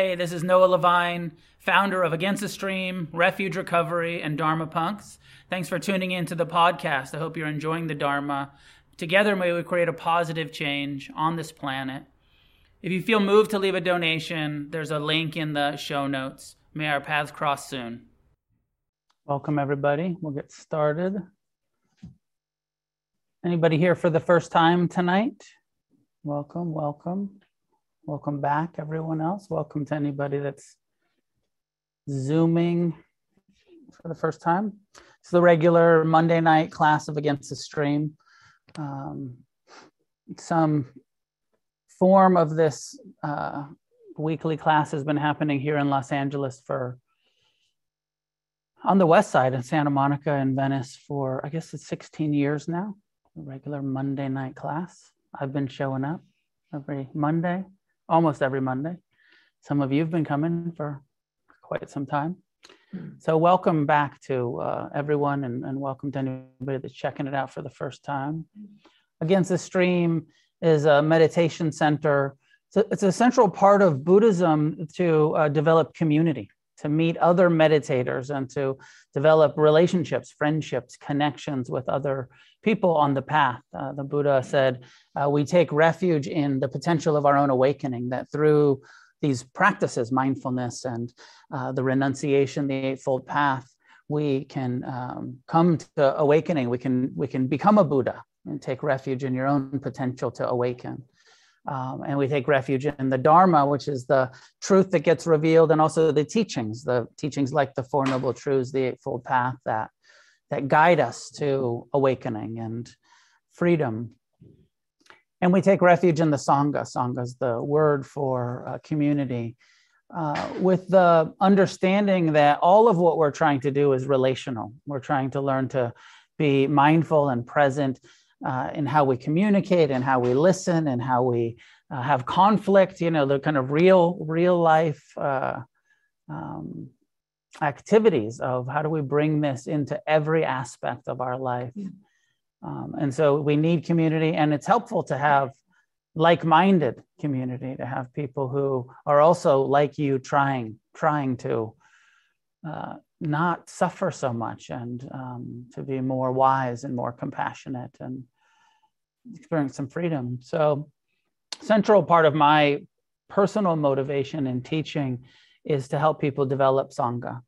Hey, this is Noah Levine, founder of Against the Stream, Refuge Recovery, and Dharma Punks. Thanks for tuning in to the podcast. I hope you're enjoying the Dharma. Together, may we create a positive change on this planet. If you feel moved to leave a donation, there's a link in the show notes. May our paths cross soon. Welcome, everybody. We'll get started. Anybody here for the first time tonight? Welcome, welcome. Welcome back, everyone else. Welcome to anybody that's Zooming for the first time. It's the regular Monday night class of Against the Stream. Um, some form of this uh, weekly class has been happening here in Los Angeles for on the west side in Santa Monica and Venice for I guess it's 16 years now. Regular Monday night class. I've been showing up every Monday almost every Monday. Some of you have been coming for quite some time. So, welcome back to uh, everyone and, and, welcome to anybody that's checking it out for the first time. Against the Stream is a meditation center. So it's a central part of Buddhism to uh, develop community, to meet other meditators, and to develop relationships, friendships, connections with other people on the path. Uh, the Buddha said, uh, We take refuge in the potential of our own awakening, that through these practices, mindfulness and uh, the renunciation, the Eightfold Path, we can um, come to awakening. We can, we can become a Buddha and take refuge in your own potential to awaken. Um, and we take refuge in the Dharma, which is the truth that gets revealed, and also the teachings, the teachings like the Four Noble Truths, the Eightfold Path that that guide us to awakening and freedom. And we take refuge in the Sangha. Sangha is the word for uh, community, uh, with the understanding that all of what we're trying to do is relational. We're trying to learn to be mindful and present uh, in how we communicate and how we listen and how we uh, have conflict, you know, the kind of real, real life. Uh, um, activities of how do we bring this into every aspect of our life. Um, and so we need community, and it's helpful to have like minded community, to have people who are also like you trying, trying to. Uh, not suffer so much and um, to be more wise and more compassionate and experience some freedom. So, central part of my personal motivation in teaching is to help people develop Sangha.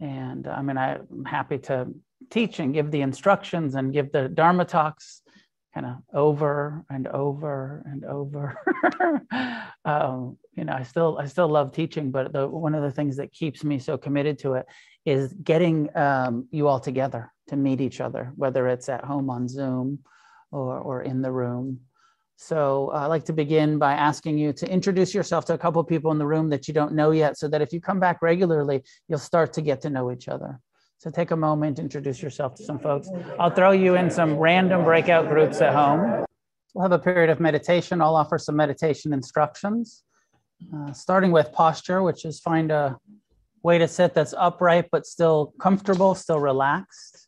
And I mean, I'm happy to teach and give the instructions and give the Dharma talks kind of over and over and over. um, you know, I still I still love teaching, but the, one of the things that keeps me so committed to it is getting um, you all together to meet each other, whether it's at home on Zoom or, or in the room. So uh, I'd like to begin by asking you to introduce yourself to a couple of people in the room that you don't know yet, so that if you come back regularly, you'll start to get to know each other. So take a moment, introduce yourself to some folks. I'll throw you in some random breakout groups at home. We'll have a period of meditation. I'll offer some meditation instructions, uh, starting with posture, which is find a way to sit that's upright but still comfortable, still relaxed.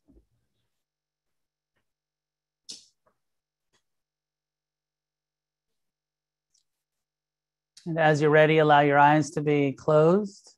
And as you're ready, allow your eyes to be closed.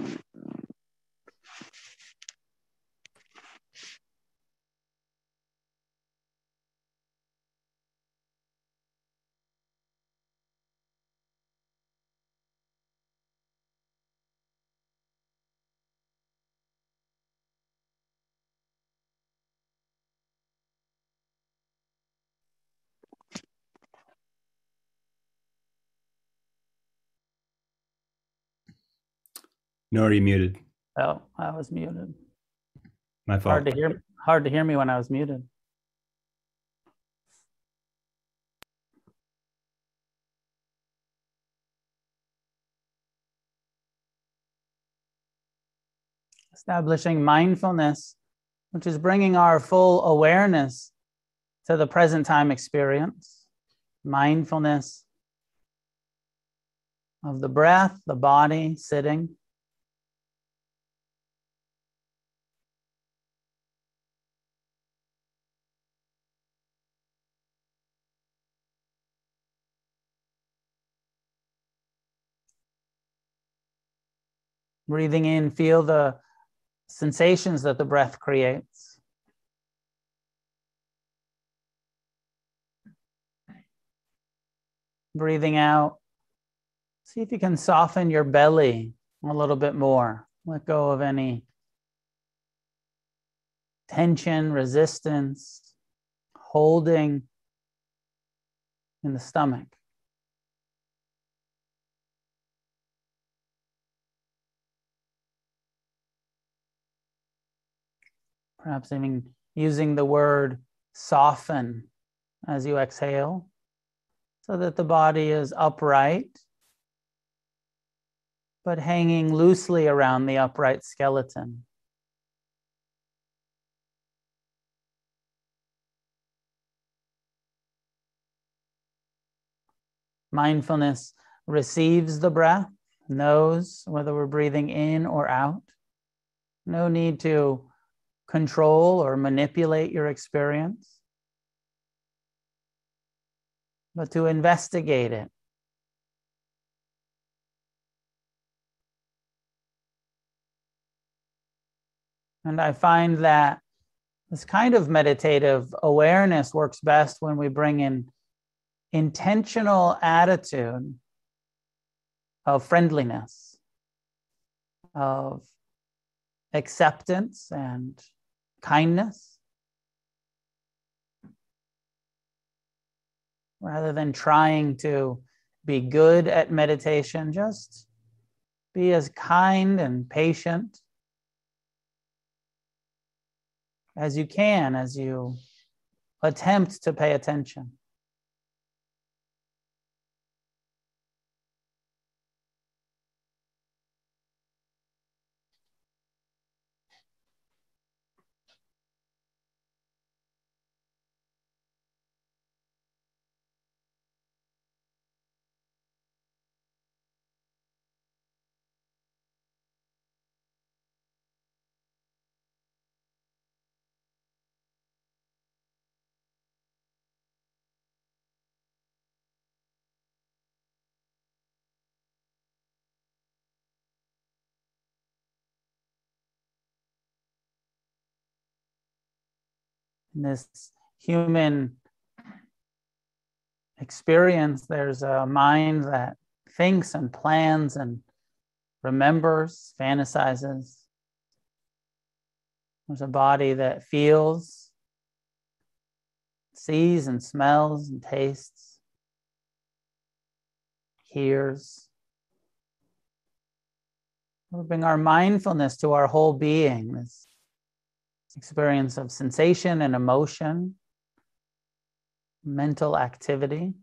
No, are you muted? Oh, I was muted. My fault. Hard to hear. Hard to hear me when I was muted. Establishing mindfulness, which is bringing our full awareness to the present time experience, mindfulness of the breath, the body sitting. Breathing in, feel the sensations that the breath creates. Breathing out, see if you can soften your belly a little bit more. Let go of any tension, resistance, holding in the stomach. Perhaps even using the word soften as you exhale so that the body is upright but hanging loosely around the upright skeleton. Mindfulness receives the breath, knows whether we're breathing in or out. No need to control or manipulate your experience, but to investigate it. And I find that this kind of meditative awareness works best when we bring in intentional attitude of friendliness, of acceptance and kindness rather than trying to be good at meditation, just be as kind and patient as you can as you attempt to pay attention. In this human experience, there's a mind that thinks and plans and remembers, fantasizes. There's a body that feels, sees and smells and tastes, hears. We bring our mindfulness to our whole being, this experience of sensation and emotion, mental activity.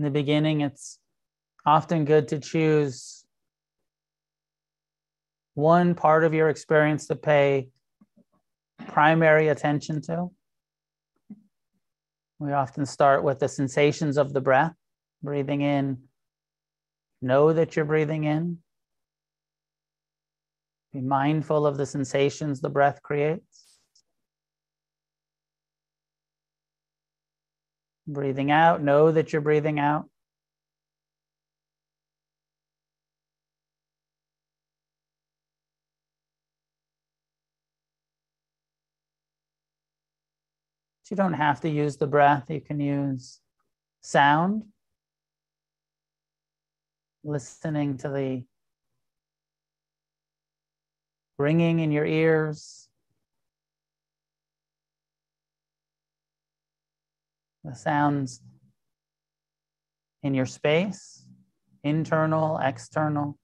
In the beginning, it's often good to choose one part of your experience to pay primary attention to. We often start with the sensations of the breath, breathing in. Know that you're breathing in. Be mindful of the sensations the breath creates. Breathing out, know that you're breathing out. you don't have to use the breath, you can use sound, listening to the ringing in your ears, the sounds in your space, internal, external.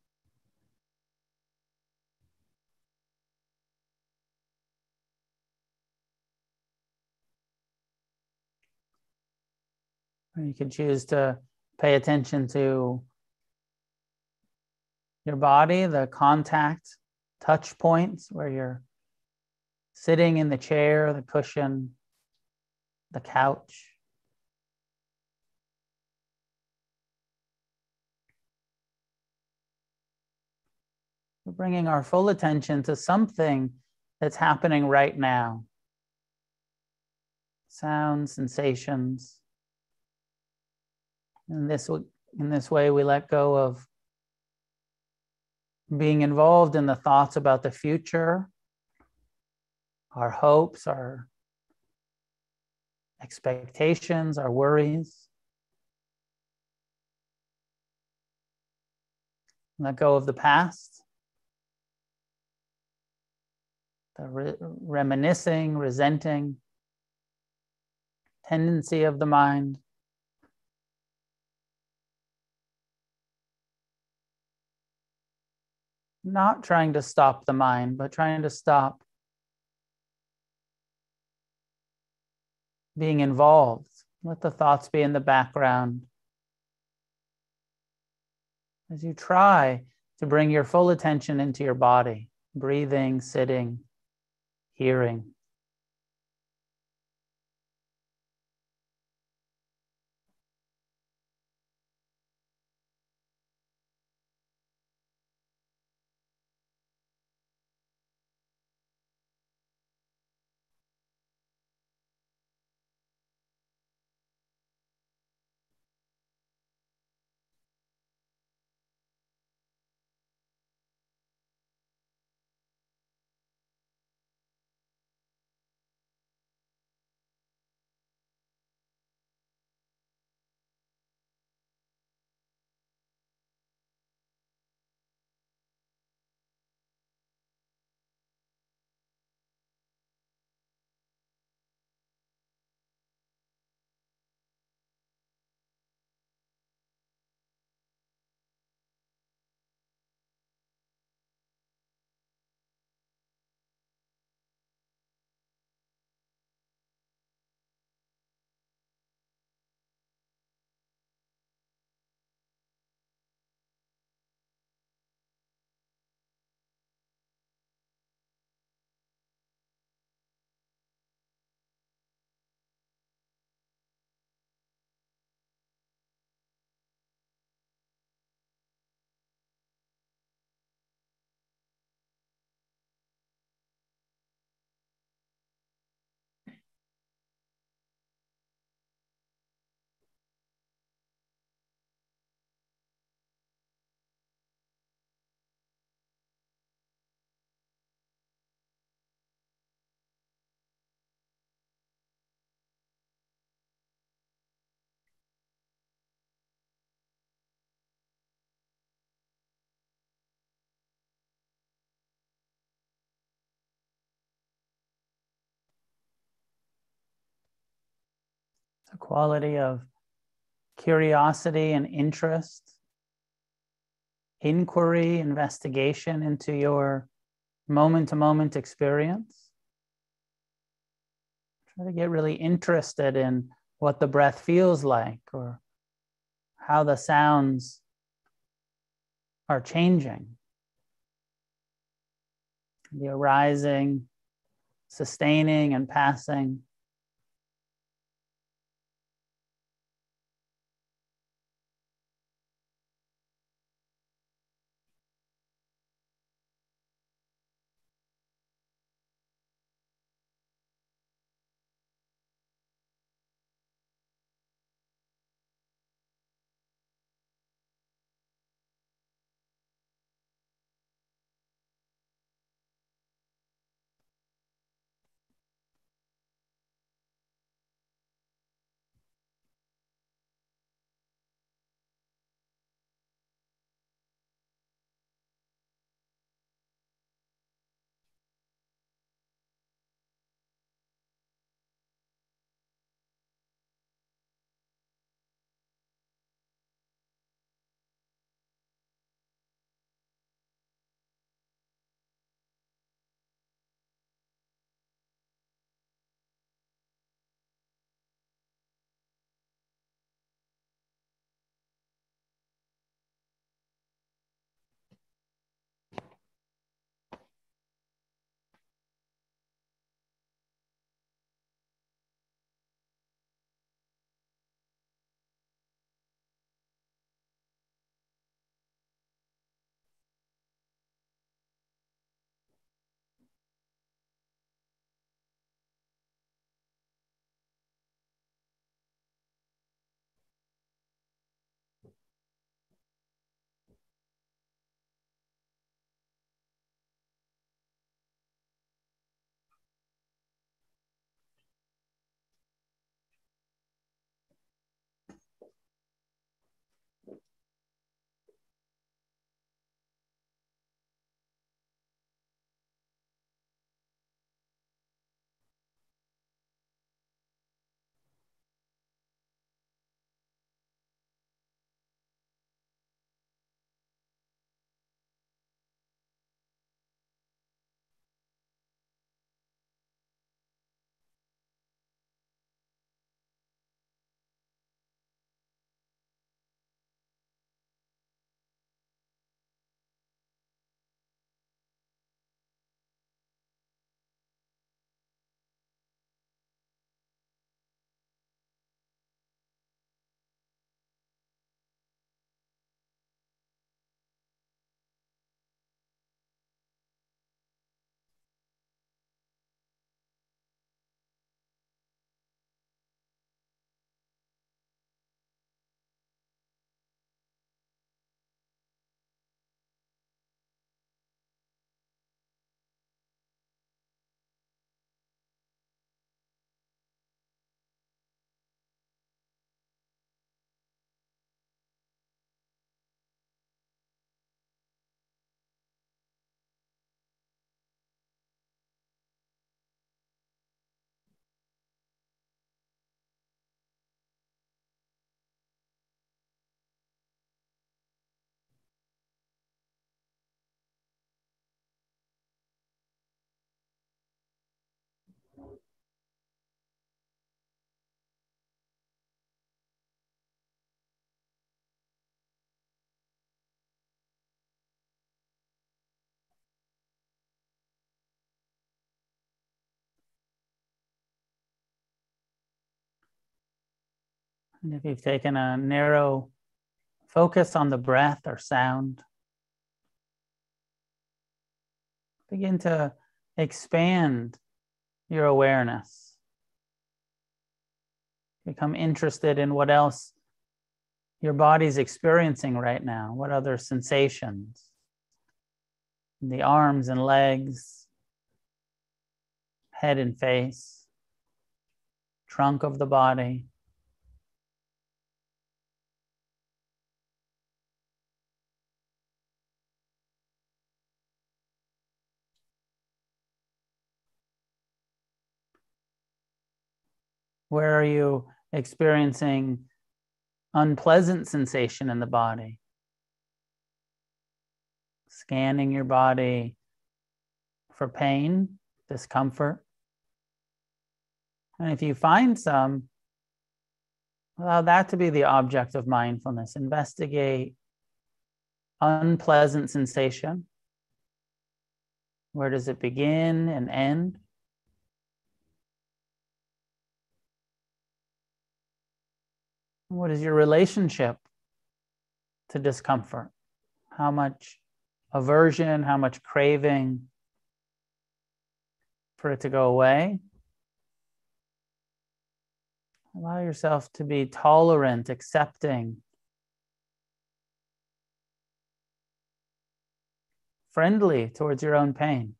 Or you can choose to pay attention to your body, the contact touch points where you're sitting in the chair, the cushion, the couch. We're bringing our full attention to something that's happening right now sounds, sensations. In this, in this way, we let go of being involved in the thoughts about the future, our hopes, our expectations, our worries. Let go of the past, the re- reminiscing, resenting tendency of the mind. Not trying to stop the mind, but trying to stop being involved. Let the thoughts be in the background. As you try to bring your full attention into your body, breathing, sitting, hearing. A quality of curiosity and interest, inquiry, investigation into your moment to moment experience. Try to get really interested in what the breath feels like or how the sounds are changing. The arising, sustaining, and passing. And if you've taken a narrow focus on the breath or sound, begin to expand your awareness. Become interested in what else your body's experiencing right now, what other sensations, the arms and legs, head and face, trunk of the body. Where are you experiencing unpleasant sensation in the body? Scanning your body for pain, discomfort. And if you find some, allow that to be the object of mindfulness. Investigate unpleasant sensation. Where does it begin and end? What is your relationship to discomfort? How much aversion, how much craving for it to go away? Allow yourself to be tolerant, accepting, friendly towards your own pain.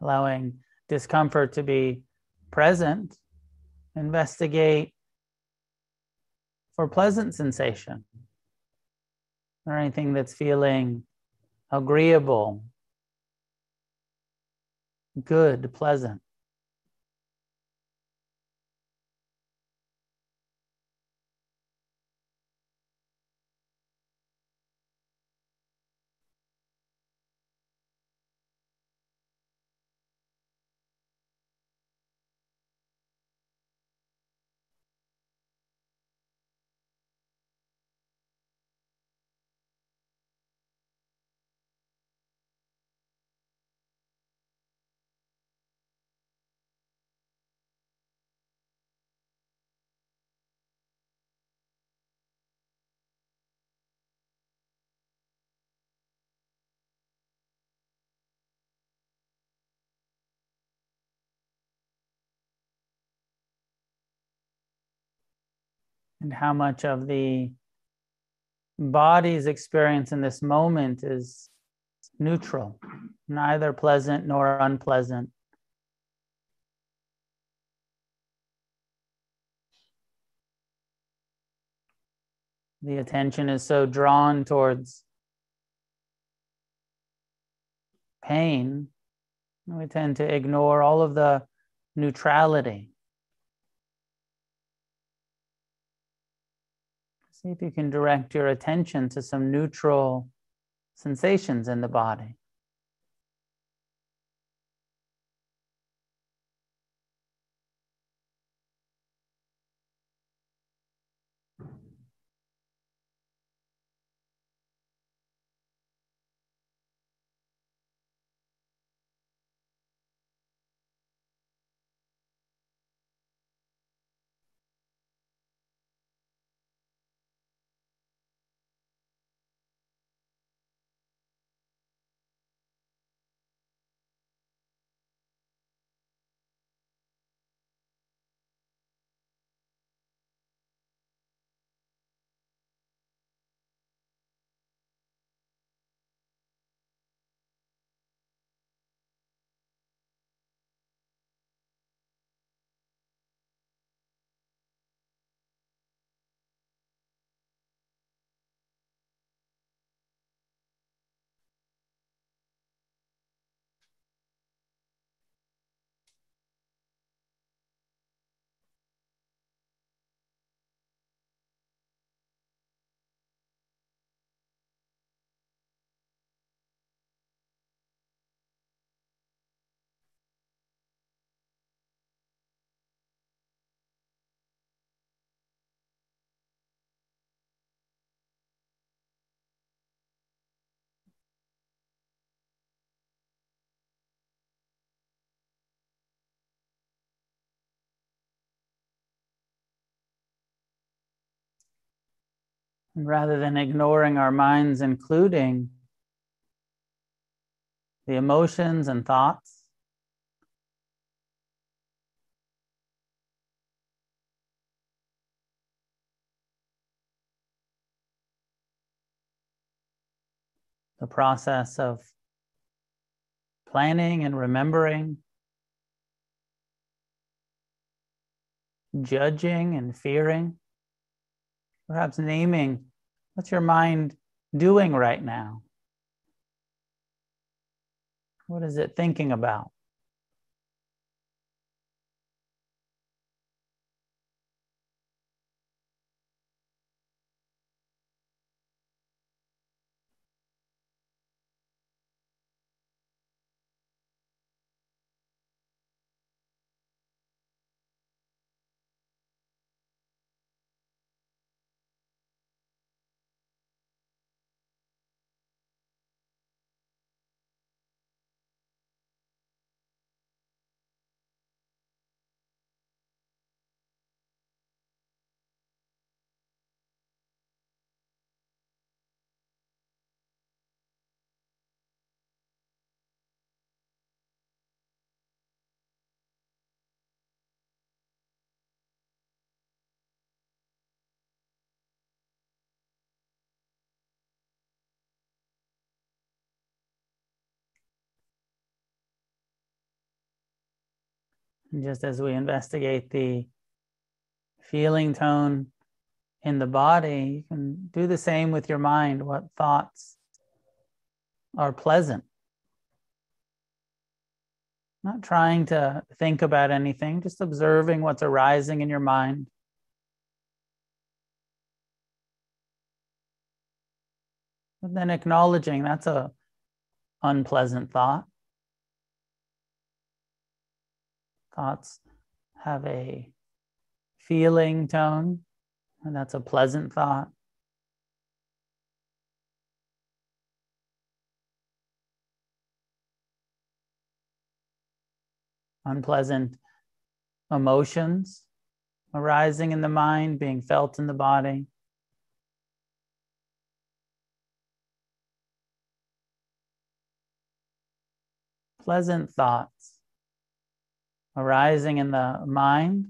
Allowing discomfort to be present, investigate for pleasant sensation or anything that's feeling agreeable, good, pleasant. And how much of the body's experience in this moment is neutral, neither pleasant nor unpleasant. The attention is so drawn towards pain, we tend to ignore all of the neutrality. See if you can direct your attention to some neutral sensations in the body. And rather than ignoring our minds, including the emotions and thoughts, the process of planning and remembering, judging and fearing, perhaps naming what's your mind doing right now? What is it thinking about? Just as we investigate the feeling tone in the body, you can do the same with your mind. What thoughts are pleasant? Not trying to think about anything, just observing what's arising in your mind. But then acknowledging that's a unpleasant thought. Thoughts have a feeling tone, and that's a pleasant thought. Unpleasant emotions arising in the mind, being felt in the body. Pleasant thoughts arising in the mind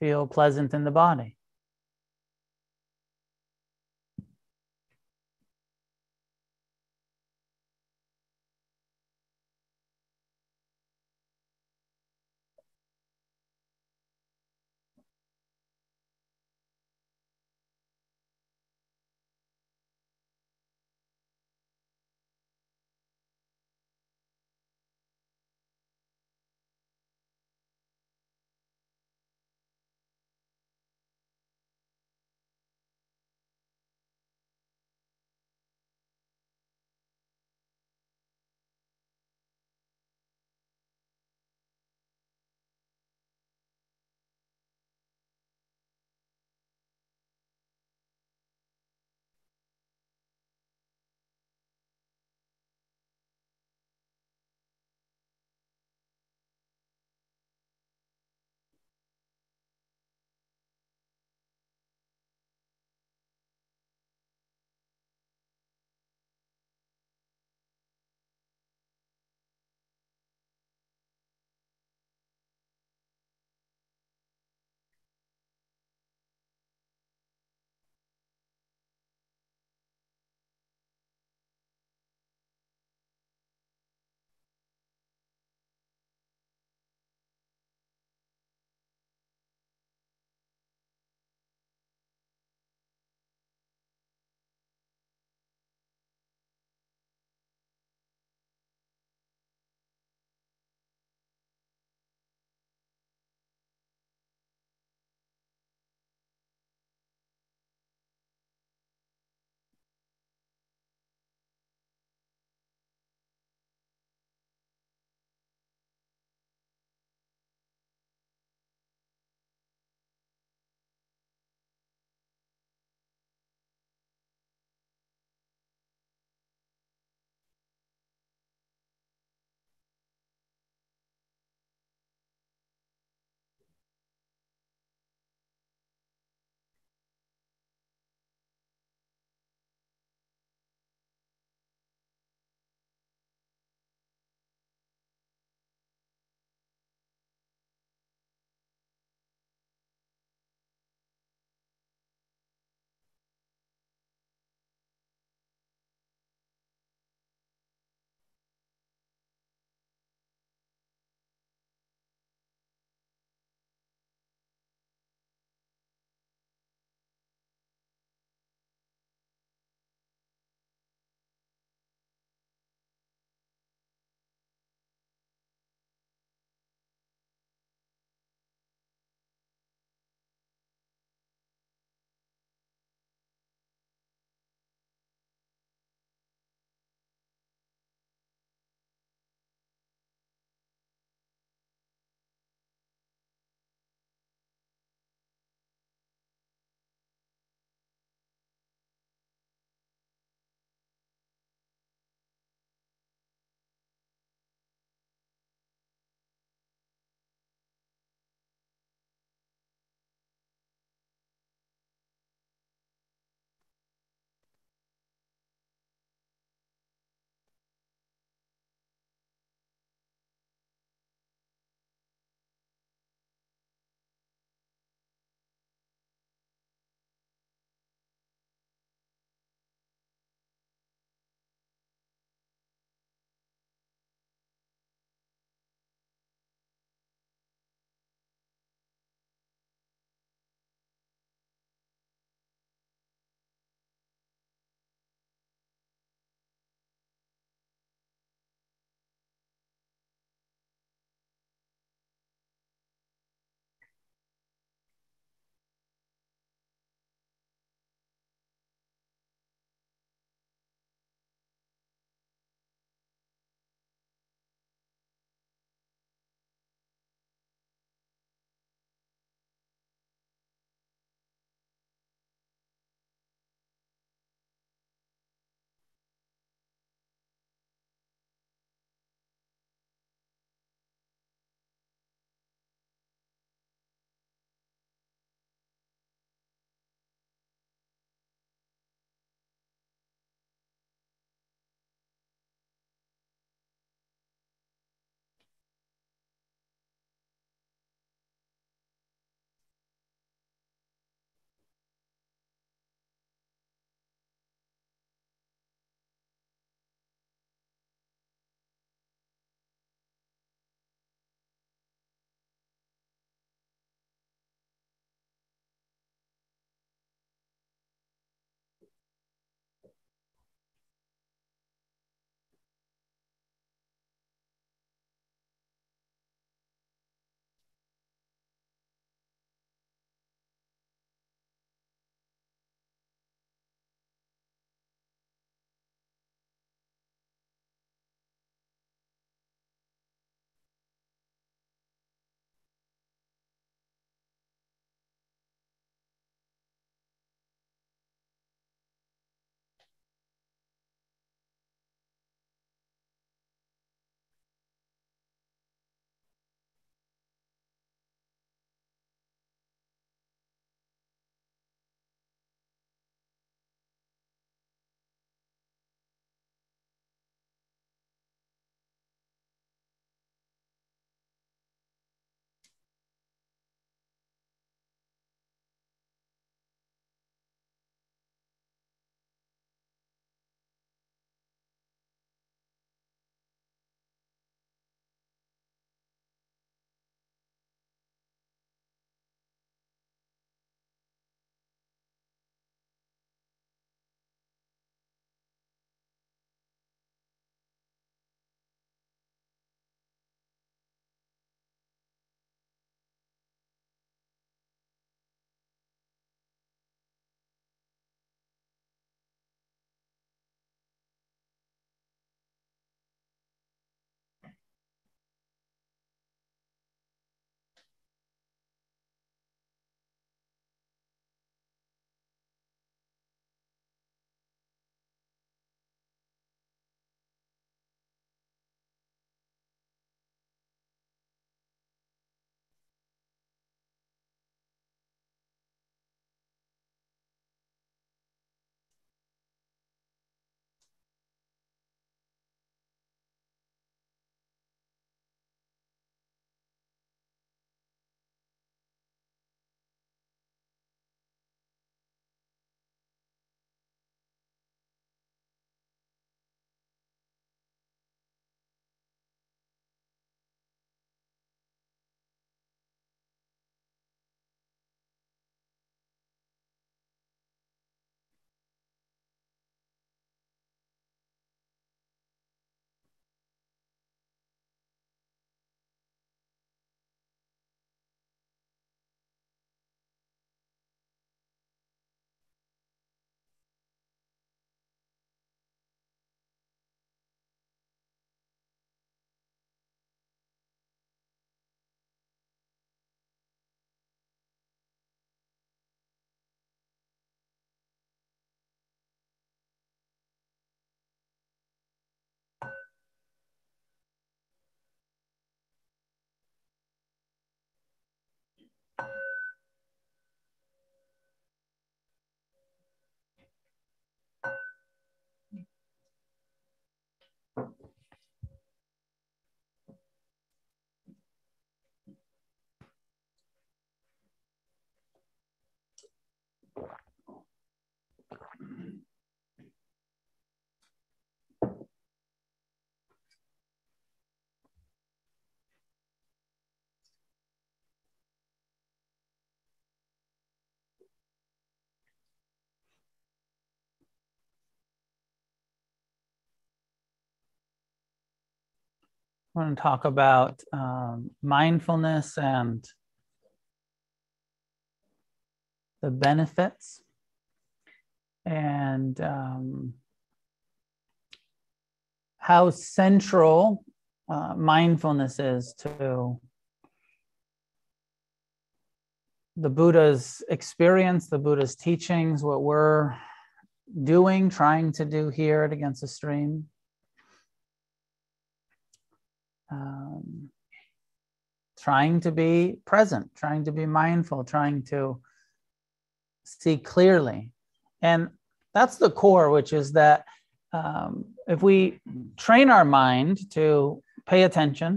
feel pleasant in the body. I want to talk about um, mindfulness and the benefits and um, how central uh, mindfulness is to the Buddha's experience, the Buddha's teachings, what we're doing, trying to do here at Against the Stream. Um, trying to be present, trying to be mindful, trying to see clearly. And that's the core, which is that um, if we train our mind to pay attention,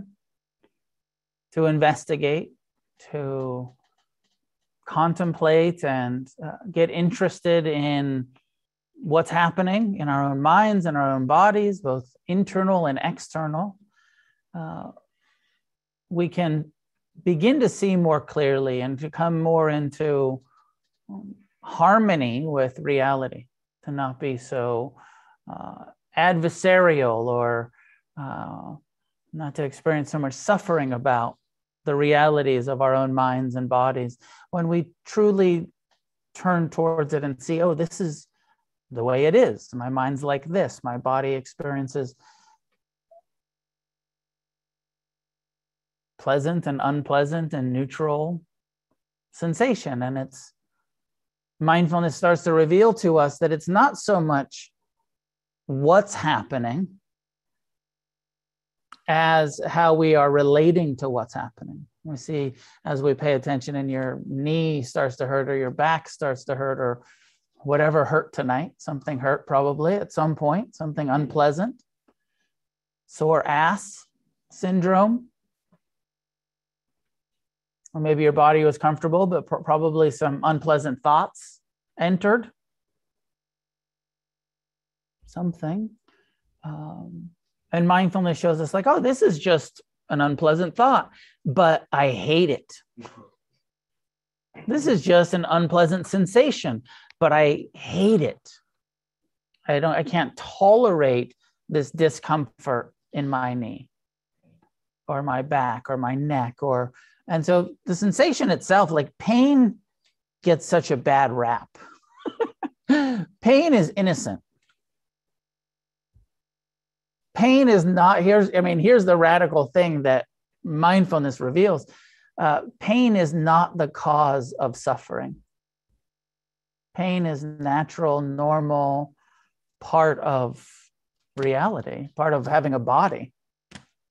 to investigate, to contemplate and uh, get interested in what's happening in our own minds and our own bodies, both internal and external, uh, we can begin to see more clearly and to come more into harmony with reality, to not be so uh, adversarial or uh, not to experience so much suffering about the realities of our own minds and bodies. When we truly turn towards it and see, oh, this is the way it is. My mind's like this. My body experiences pleasant and unpleasant and neutral sensation. And it's mindfulness starts to reveal to us that it's not so much what's happening as how we are relating to what's happening. We see as we pay attention and your knee starts to hurt or your back starts to hurt or whatever hurt tonight. Something hurt probably at some point, something unpleasant. Sore ass syndrome. Or maybe your body was comfortable, but pr- probably some unpleasant thoughts entered. Something. Um, and mindfulness shows us, like, oh, this is just an unpleasant thought, but I hate it. This is just an unpleasant sensation, but I hate it. I don't I can't tolerate this discomfort in my knee or my back or my neck or and so the sensation itself like pain gets such a bad rap. pain is innocent. Pain is not here's I mean here's the radical thing that mindfulness reveals. Uh, pain is not the cause of suffering pain is natural, normal part of reality, part of having a body,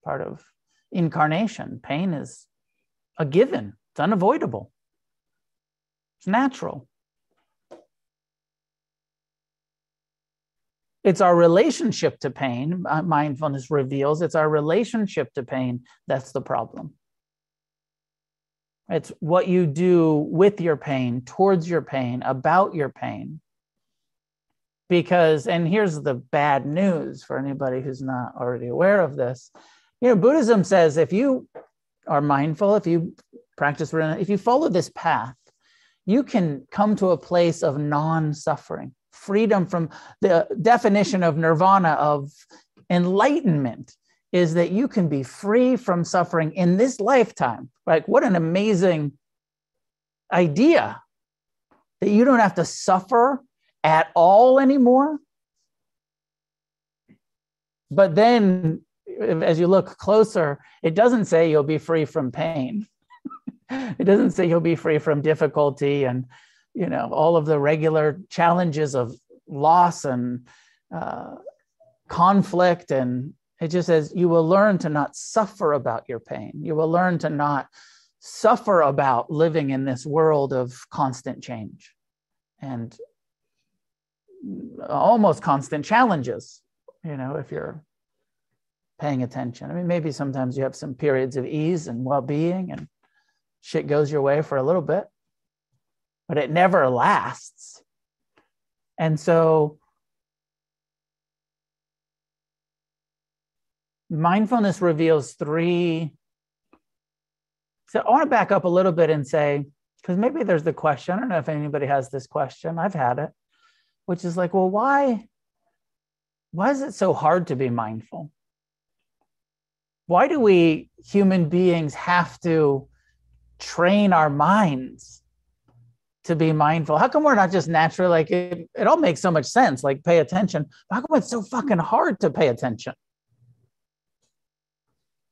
part of incarnation. Pain is a given, it's unavoidable, it's natural. It's our relationship to pain, uh, mindfulness reveals, it's our relationship to pain that's the problem. It's what you do with your pain, towards your pain, about your pain. Because, and here's the bad news for anybody who's not already aware of this. You know, Buddhism says if you are mindful, if you practice, if you follow this path, you can come to a place of non suffering, freedom from the definition of nirvana, of enlightenment is that you can be free from suffering in this lifetime. Like, what an amazing idea that you don't have to suffer at all anymore. But then, as you look closer, it doesn't say you'll be free from pain. it doesn't say you'll be free from difficulty and, you know, all of the regular challenges of loss and uh, conflict and it just says you will learn to not suffer about your pain. You will learn to not suffer about living in this world of constant change and almost constant challenges, you know, if you're paying attention. I mean, maybe sometimes you have some periods of ease and well being and shit goes your way for a little bit, but it never lasts. And so, mindfulness reveals three. So I want to back up a little bit and say, because maybe there's the question. I don't know if anybody has this question. I've had it, which is like, well, why? Why is it so hard to be mindful? Why do we human beings have to train our minds to be mindful? How come we're not just naturally like it, it all makes so much sense, like pay attention. How come it's so fucking hard to pay attention?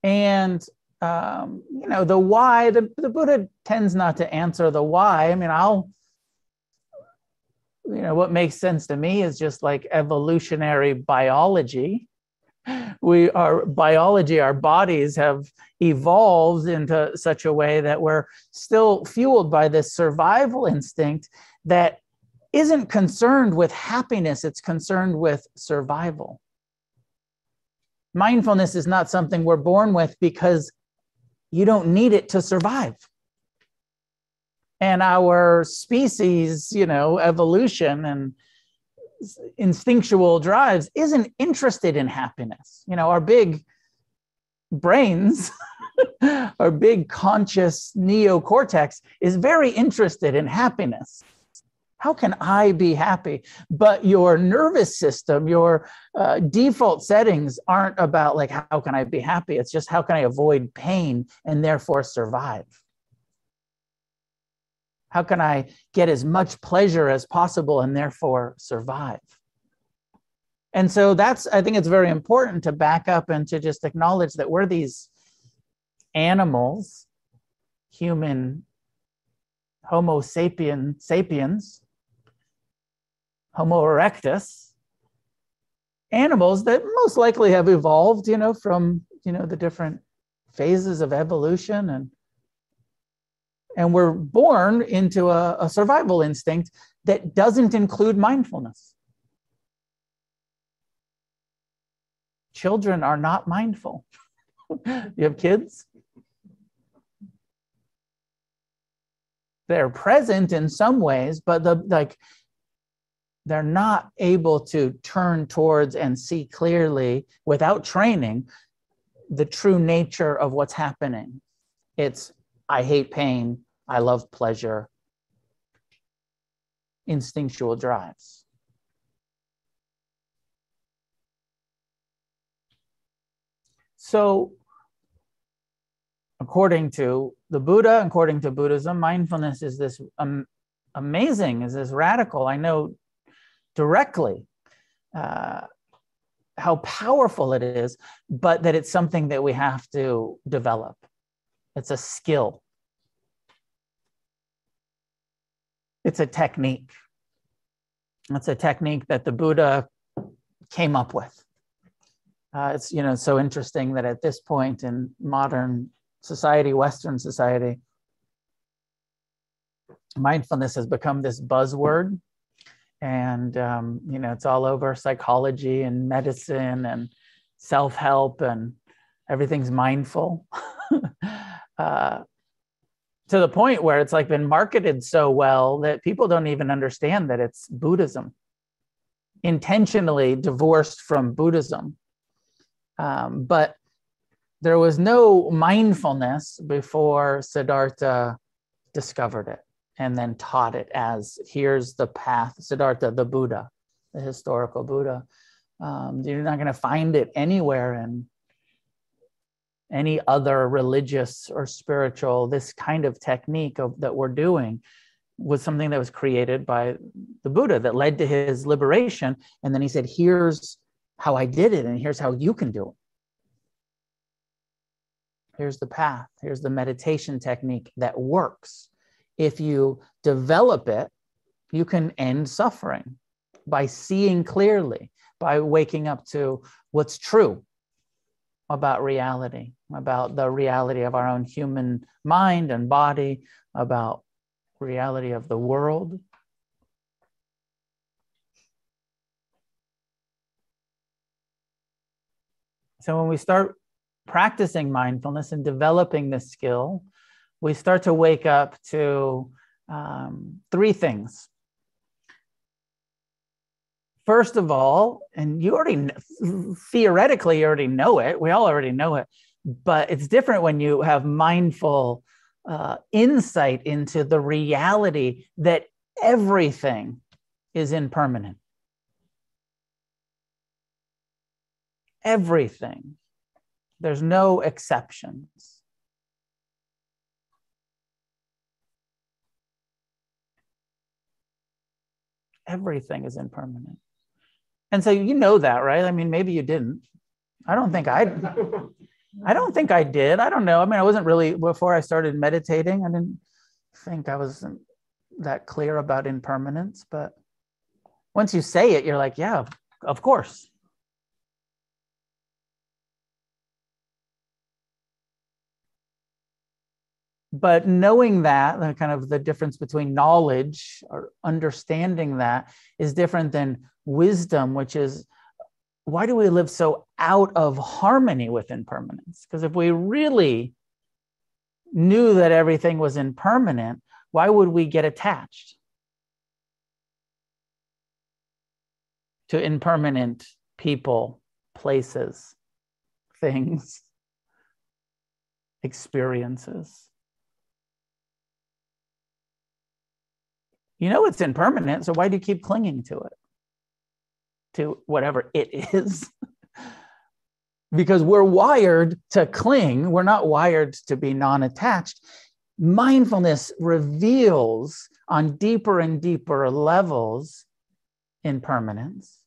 And um, you know, the why, the, the Buddha tends not to answer the why. I mean, I'll you know, what makes sense to me is just like evolutionary biology we our biology our bodies have evolved into such a way that we're still fueled by this survival instinct that isn't concerned with happiness it's concerned with survival. Mindfulness is not something we're born with because you don't need it to survive. And our species you know evolution and instinctual drives isn't interested in happiness. You know, our big brains, our big conscious neocortex is very interested in happiness. How can I be happy? But your nervous system, your uh, default settings aren't about like, how can I be happy? It's just how can I avoid pain and therefore survive? How can I get as much pleasure as possible and therefore survive? And so that's, I think it's very important to back up and to just acknowledge that we're these animals, human, Homo sapien, sapiens, Homo erectus, animals that most likely have evolved, you know, from, you know, the different phases of evolution and and we're born into a, a survival instinct that doesn't include mindfulness. Children are not mindful. you have kids? They're present in some ways, but the like they're not able to turn towards and see clearly without training the true nature of what's happening. It's I hate pain. I love pleasure. Instinctual drives. So, according to the Buddha, according to Buddhism, mindfulness is this um, amazing, is this radical. I know directly uh, how powerful it is, but that it's something that we have to develop. It's a skill. It's a technique. It's a technique that the Buddha came up with. Uh, it's you know so interesting that at this point in modern society, Western society, mindfulness has become this buzzword, and um, you know it's all over psychology and medicine and self-help and everything's mindful. uh, to the point where it's like been marketed so well that people don't even understand that it's Buddhism, intentionally divorced from Buddhism. Um, but there was no mindfulness before Siddhartha discovered it and then taught it as here's the path. Siddhartha, the Buddha, the historical Buddha. Um, you're not going to find it anywhere in any other religious or spiritual, this kind of technique of, that we're doing was something that was created by the Buddha that led to his liberation. And then he said, Here's how I did it, and here's how you can do it. Here's the path, here's the meditation technique that works. If you develop it, you can end suffering by seeing clearly, by waking up to what's true about reality, about the reality of our own human mind and body, about reality of the world. So when we start practicing mindfulness and developing this skill, we start to wake up to um, three things first of all, and you already theoretically you already know it. We all already know it, but it's different when you have mindful uh, insight into the reality that everything is impermanent. Everything. there's no exceptions. Everything is impermanent. And so you know that, right? I mean, maybe you didn't. I don't think I I don't think I did. I don't know. I mean, I wasn't really before I started meditating, I didn't think I was that clear about impermanence, but once you say it, you're like, yeah, of course. But knowing that, the kind of the difference between knowledge or understanding that is different than wisdom, which is why do we live so out of harmony with impermanence? Because if we really knew that everything was impermanent, why would we get attached to impermanent people, places, things, experiences? You know it's impermanent, so why do you keep clinging to it? To whatever it is. because we're wired to cling, we're not wired to be non attached mindfulness reveals on deeper and deeper levels impermanence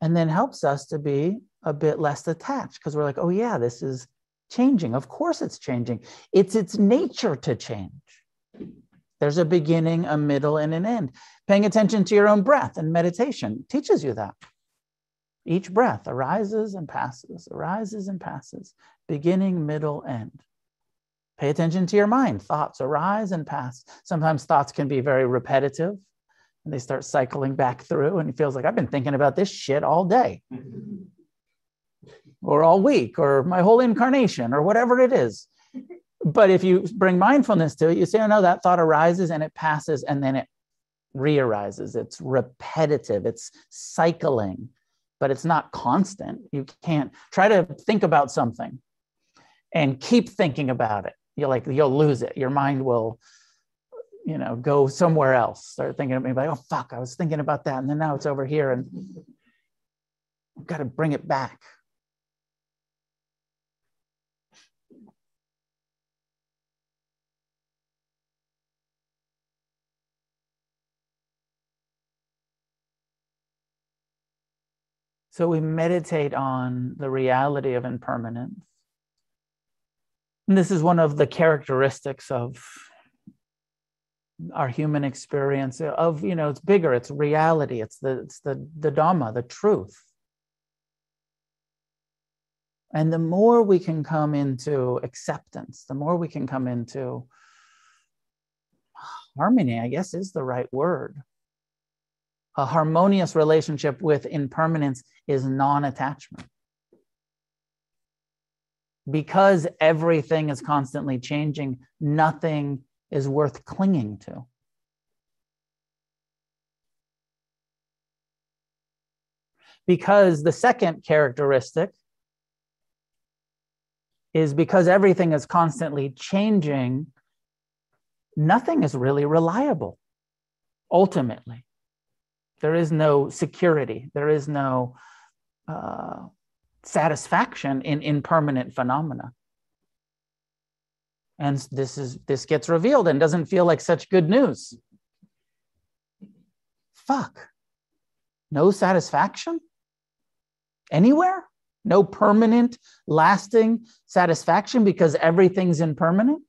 and then helps us to be a bit less attached because we're like oh yeah this is changing. Of course it's changing. It's its nature to change there's a beginning a middle and an end paying attention to your own breath and meditation teaches you that each breath arises and passes arises and passes beginning middle end Pay attention to your mind. Thoughts arise and pass. Sometimes thoughts can be very repetitive and they start cycling back through, and it feels like I've been thinking about this shit all day or all week or my whole incarnation or whatever it is. But if you bring mindfulness to it, you say, oh no, that thought arises and it passes and then it re arises. It's repetitive, it's cycling, but it's not constant. You can't try to think about something and keep thinking about it you'll like you'll lose it. Your mind will, you know, go somewhere else. Start thinking of me like, oh fuck, I was thinking about that, and then now it's over here, and I've got to bring it back. So we meditate on the reality of impermanence. And this is one of the characteristics of our human experience of you know it's bigger it's reality it's the it's the the dhamma the truth and the more we can come into acceptance the more we can come into harmony i guess is the right word a harmonious relationship with impermanence is non-attachment because everything is constantly changing, nothing is worth clinging to. Because the second characteristic is because everything is constantly changing, nothing is really reliable ultimately. There is no security, there is no uh, satisfaction in impermanent phenomena. And this is this gets revealed and doesn't feel like such good news. Fuck. No satisfaction? Anywhere? No permanent lasting satisfaction because everything's impermanent?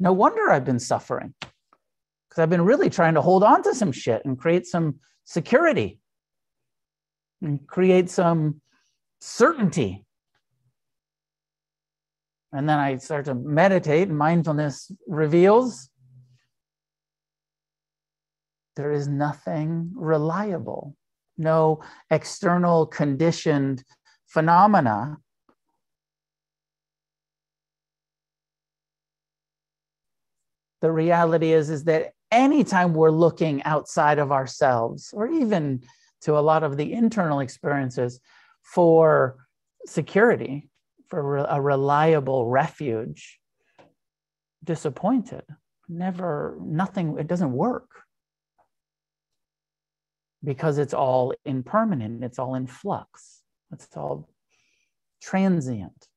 No wonder i've been suffering. Because i've been really trying to hold on to some shit and create some security and create some certainty. And then I start to meditate, and mindfulness reveals there is nothing reliable, no external conditioned phenomena. The reality is, is that anytime we're looking outside of ourselves, or even to a lot of the internal experiences, for security, for a reliable refuge, disappointed. Never, nothing, it doesn't work because it's all impermanent, it's all in flux, it's all transient.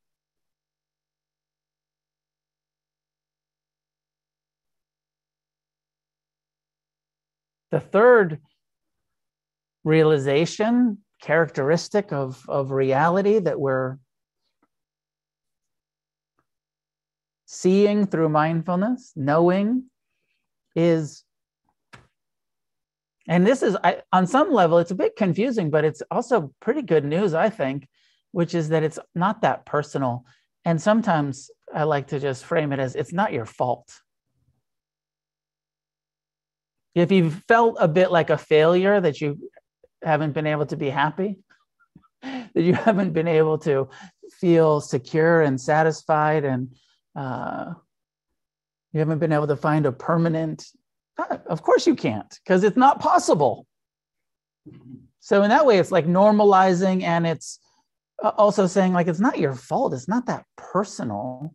The third realization, characteristic of, of reality that we're seeing through mindfulness, knowing, is and this is I, on some level it's a bit confusing but it's also pretty good news i think which is that it's not that personal. And sometimes i like to just frame it as it's not your fault if you've felt a bit like a failure that you haven't been able to be happy that you haven't been able to feel secure and satisfied and uh, you haven't been able to find a permanent uh, of course you can't because it's not possible. So in that way it's like normalizing and it's uh, also saying like it's not your fault. It's not that personal.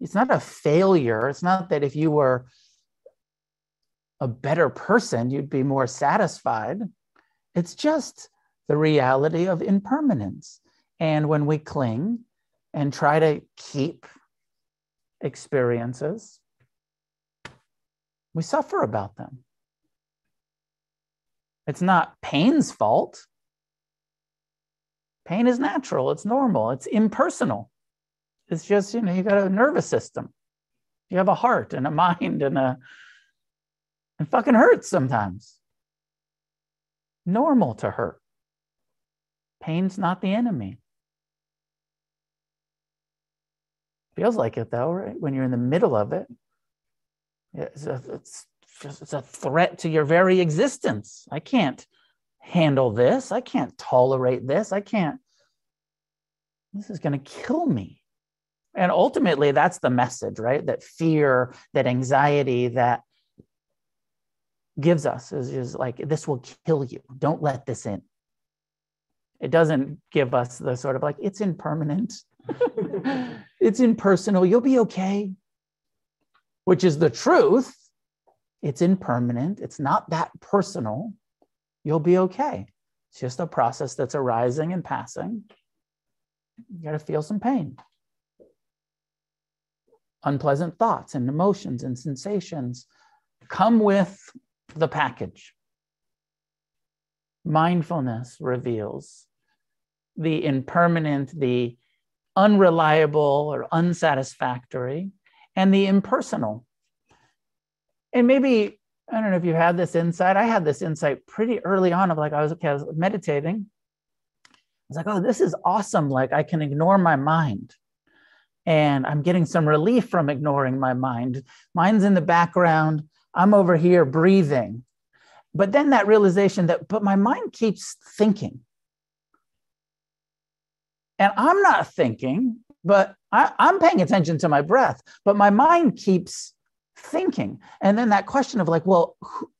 It's not a failure. It's not that if you were a better person you'd be more satisfied it's just the reality of impermanence and when we cling and try to keep experiences we suffer about them. It's not pain's fault. Pain is natural, it's normal, it's impersonal. It's just, you know, you got a nervous system. You have a heart and a mind and a it fucking hurts sometimes. Normal to hurt. Pain's not the enemy. Feels like it though, right? When you're in the middle of it. It's a, it's, it's a threat to your very existence. I can't handle this. I can't tolerate this. I can't. This is going to kill me. And ultimately, that's the message, right? That fear, that anxiety, that gives us is, is like, this will kill you. Don't let this in. It doesn't give us the sort of like, it's impermanent, it's impersonal, you'll be okay which is the truth. It's impermanent, it's not that personal. You'll be okay. It's just a process that's arising and passing. You got to feel some pain. Unpleasant thoughts and emotions and sensations come with the package. Mindfulness reveals the impermanent, the unreliable or unsatisfactory, and the impersonal. And maybe, I don't know if you had this insight. I had this insight pretty early on of like, I was, okay, I was meditating. I was like, oh, this is awesome. Like, I can ignore my mind. And I'm getting some relief from ignoring my mind. Mine's in the background. I'm over here breathing. But then that realization that, but my mind keeps thinking. And I'm not thinking, but I, am paying attention to my breath, but my mind keeps thinking. And then that question of like, well, who,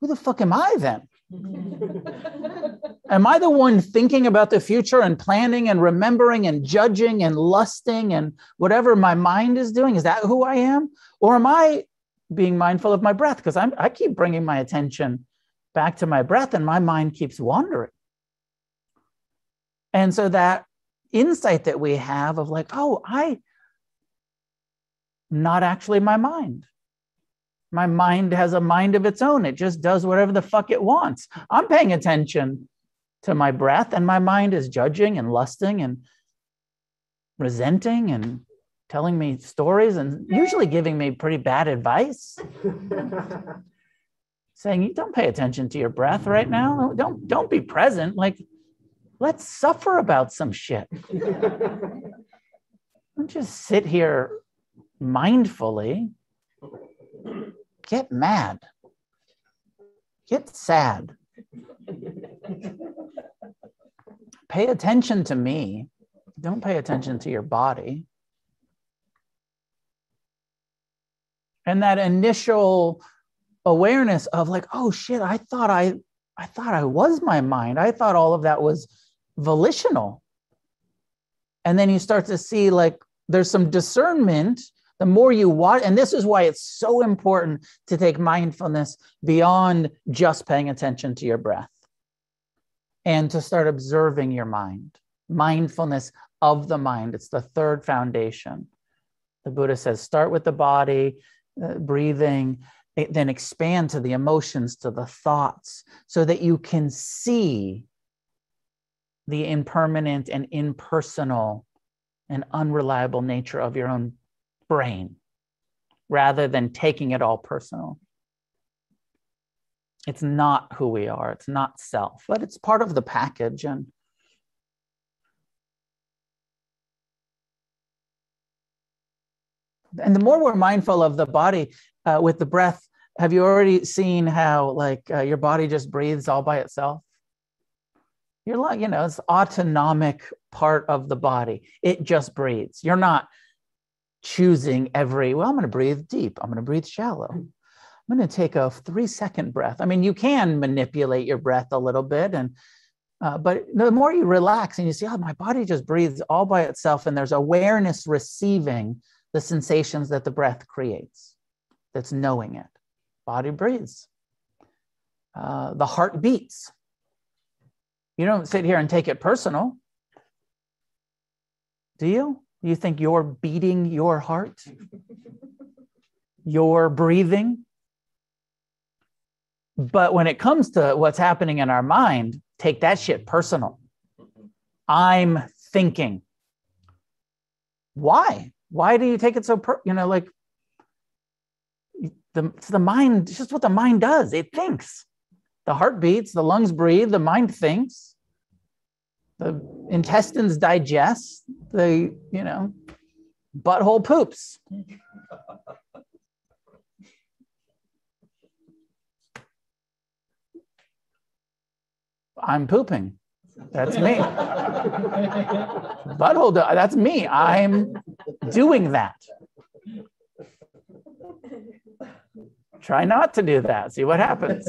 who the fuck am I then? am I the one thinking about the future and planning and remembering and judging and lusting and whatever my mind is doing? Is that who I am? Or am I being mindful of my breath? Because I'm I keep bringing my attention back to my breath and my mind keeps wandering. And so that insight that we have of like, oh, I not actually my mind. My mind has a mind of its own. It just does whatever the fuck it wants. I'm paying attention to my breath, and my mind is judging and lusting and resenting and telling me stories and usually giving me pretty bad advice. saying you don't pay attention to your breath right now. Don't don't be present. Like let's suffer about some shit. Don't just sit here mindfully. Get mad. Get sad. pay attention to me. Don't pay attention to your body. And that initial awareness of like, oh shit, I thought I I thought I was my mind. I thought all of that was volitional. And then you start to see like there's some discernment. The more you watch, and this is why it's so important to take mindfulness beyond just paying attention to your breath and to start observing your mind. Mindfulness of the mind. It's the third foundation. The Buddha says start with the body, uh, breathing, then expand to the emotions, to the thoughts, so that you can see the impermanent and impersonal and unreliable nature of your own brain rather than taking it all personal. It's not who we are, it's not self, but it's part of the package. And and the more we're mindful of the body uh, with the breath, have you already seen how like uh, your body just breathes all by itself? You're like, you know, it's autonomic part of the body. It just breathes. You're not choosing every, well, I'm going to breathe deep. I'm going to breathe shallow. I'm going to take a three second breath. I mean, you can manipulate your breath a little bit and uh, but the more you relax and you see, oh, my body just breathes all by itself, and there's awareness receiving the sensations that the breath creates. That's knowing it. Body breathes. Uh, the heart beats. You don't sit here and take it personal. Do you? You think you're beating your heart? You're breathing? But when it comes to what's happening in our mind, take that shit personal. I'm thinking. Why? Why do you take it so per, you know, like the, the mind, it's just what the mind does. It thinks. The heart beats, the lungs breathe, the mind thinks, the intestines digest, the, you know, butthole poops. I'm pooping. That's me. Butthole, that's me. I'm doing that. Try not to do that. See what happens.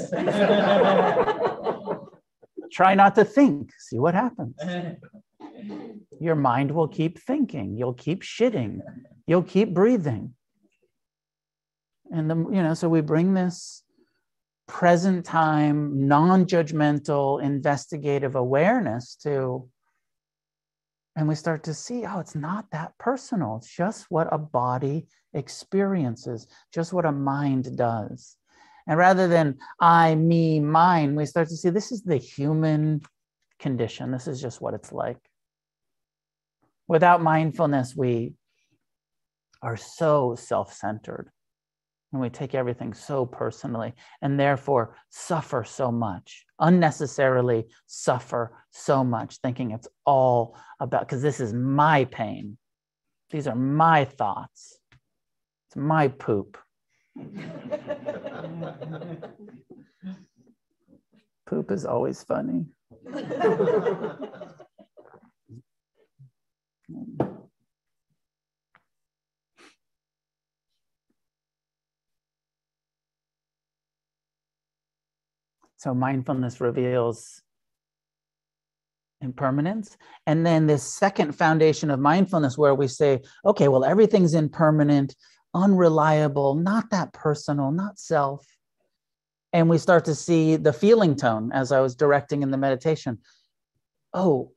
Try not to think. See what happens. Your mind will keep thinking. You'll keep shitting. You'll keep breathing. And the, you know, so we bring this present time, non judgmental, investigative awareness to, and we start to see, oh, it's not that personal. It's just what a body experiences, just what a mind does. And rather than I, me, mine, we start to see this is the human condition. This is just what it's like. Without mindfulness, we are so self centered and we take everything so personally and therefore suffer so much unnecessarily suffer so much thinking it's all about because this is my pain. These are my thoughts. It's my poop. Poop is always funny So mindfulness reveals impermanence. And then this second foundation of mindfulness, where we say, okay, well, everything's impermanent, unreliable, not that personal, not self. And we start to see the feeling tone as I was directing in the meditation. Oh,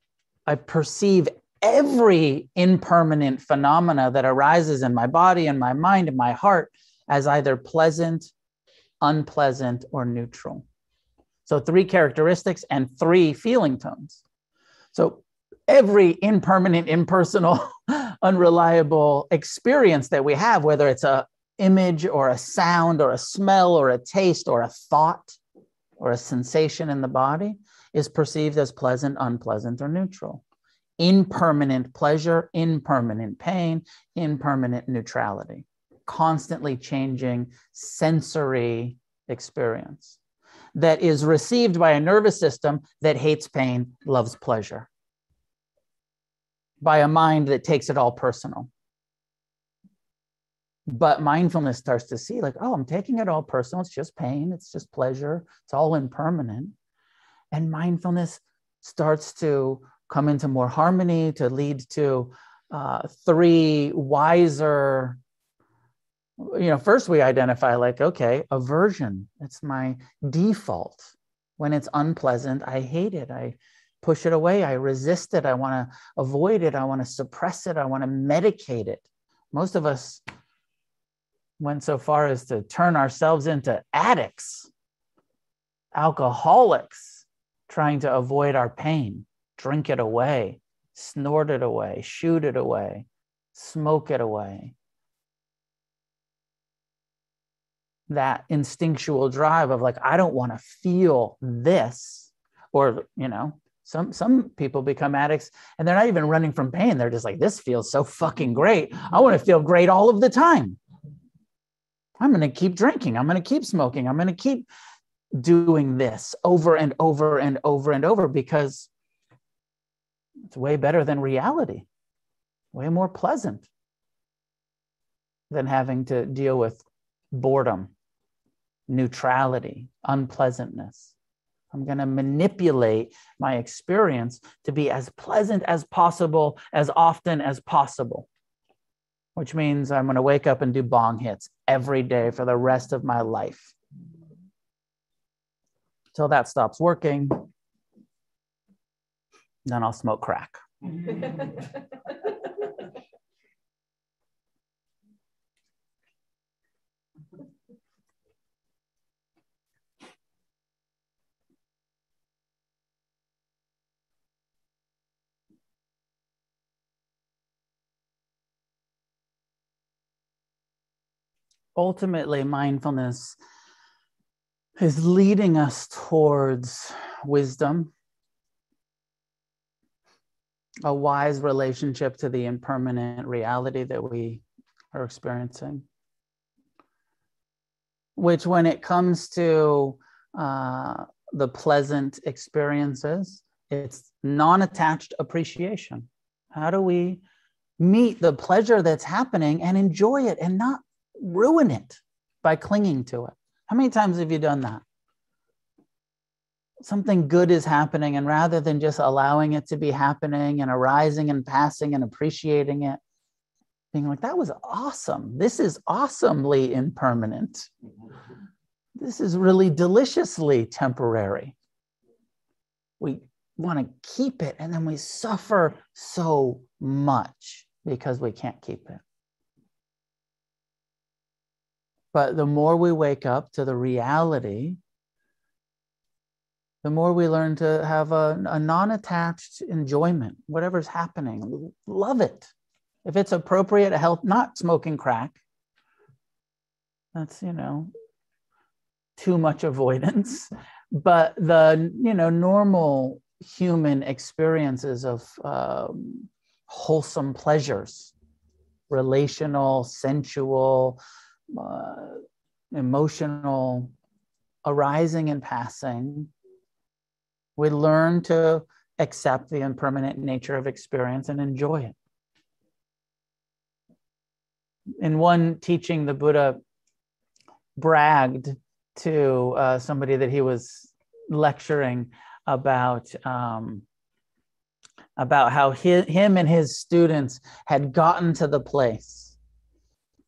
I perceive every impermanent phenomena that arises in my body and my mind and my heart as either pleasant, unpleasant, or neutral. So three characteristics and three feeling tones. So every impermanent, impersonal, unreliable experience that we have, whether it's a image or a sound or a smell or a taste or a thought or a sensation in the body, is perceived as pleasant, unpleasant, or neutral. Impermanent pleasure, impermanent pain, impermanent neutrality. Constantly changing sensory experience that is received by a nervous system that hates pain, loves pleasure, by a mind that takes it all personal. But mindfulness starts to see, like, oh, I'm taking it all personal. It's just pain, it's just pleasure, it's all impermanent. And mindfulness starts to come into more harmony, to lead to uh, three wiser you know first we identify like okay aversion it's my default. When it's unpleasant i hate it. I push it away. I resist it. I want to avoid it. I want to suppress it. I want to medicate it. Most of us went so far as to turn ourselves into addicts, alcoholics, trying to avoid our pain, drink it away, snort it away, shoot it away, smoke it away. That instinctual drive of like, I don't want to feel this, or, you know, some some people become addicts and they're not even running from pain. They're just like this feels so fucking great. I want to mm-hmm. feel great all of the time. I'm going to keep drinking. I'm going to keep smoking. I'm going to keep doing this over and over and over and over because it's way better than reality. Way more pleasant than having to deal with boredom neutrality unpleasantness I'm going to manipulate my experience to be as pleasant as possible, as often as possible, which means I'm going to wake up and do bong hits every day for the rest of my life. Till that stops working, then I'll smoke crack. ultimately mindfulness is leading us towards wisdom, a wise relationship to the impermanent reality that we are experiencing. Which, when it comes to uh, the pleasant experiences, it's non attached appreciation. How do we meet the pleasure that's happening and enjoy it and not ruin it by clinging to it. How many times have you done that? Something good is happening, and rather than just allowing it to be happening and arising and passing and appreciating it, being like, that was awesome. This is awesomely impermanent. This is really deliciously temporary. We want to keep it, and then we suffer so much because we can't keep it. But the more we wake up to the reality, the more we learn to have a, a non attached enjoyment, whatever's happening. Love it. If it's appropriate, health, not smoking crack, that's, you know, too much avoidance. But the, you know, normal human experiences of um, wholesome pleasures, relational, sensual, uh, emotional arising and passing, we learn to accept the impermanent nature of experience and enjoy it. In one teaching, the Buddha bragged to uh, somebody that he was lecturing about um, about how he, him and his students had gotten to the place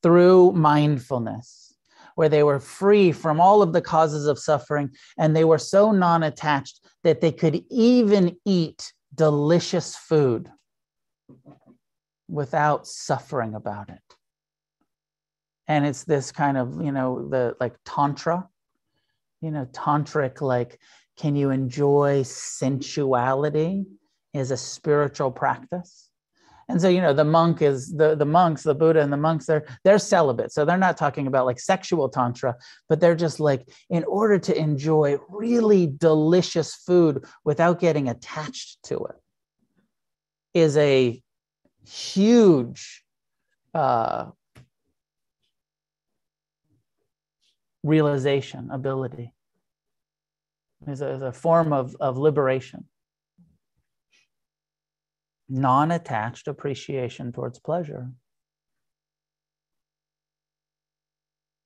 through mindfulness, where they were free from all of the causes of suffering and they were so non attached that they could even eat delicious food without suffering about it. And it's this kind of, you know, the like tantra, you know, tantric, like, can you enjoy sensuality is a spiritual practice and so, you know, the monk is the, the monks, the Buddha and the monks, they're they're celibate. So they're not talking about like sexual tantra, but they're just like, in order to enjoy really delicious food without getting attached to it, is a huge uh, realization ability. Is a, is a form of, of liberation non attached appreciation towards pleasure.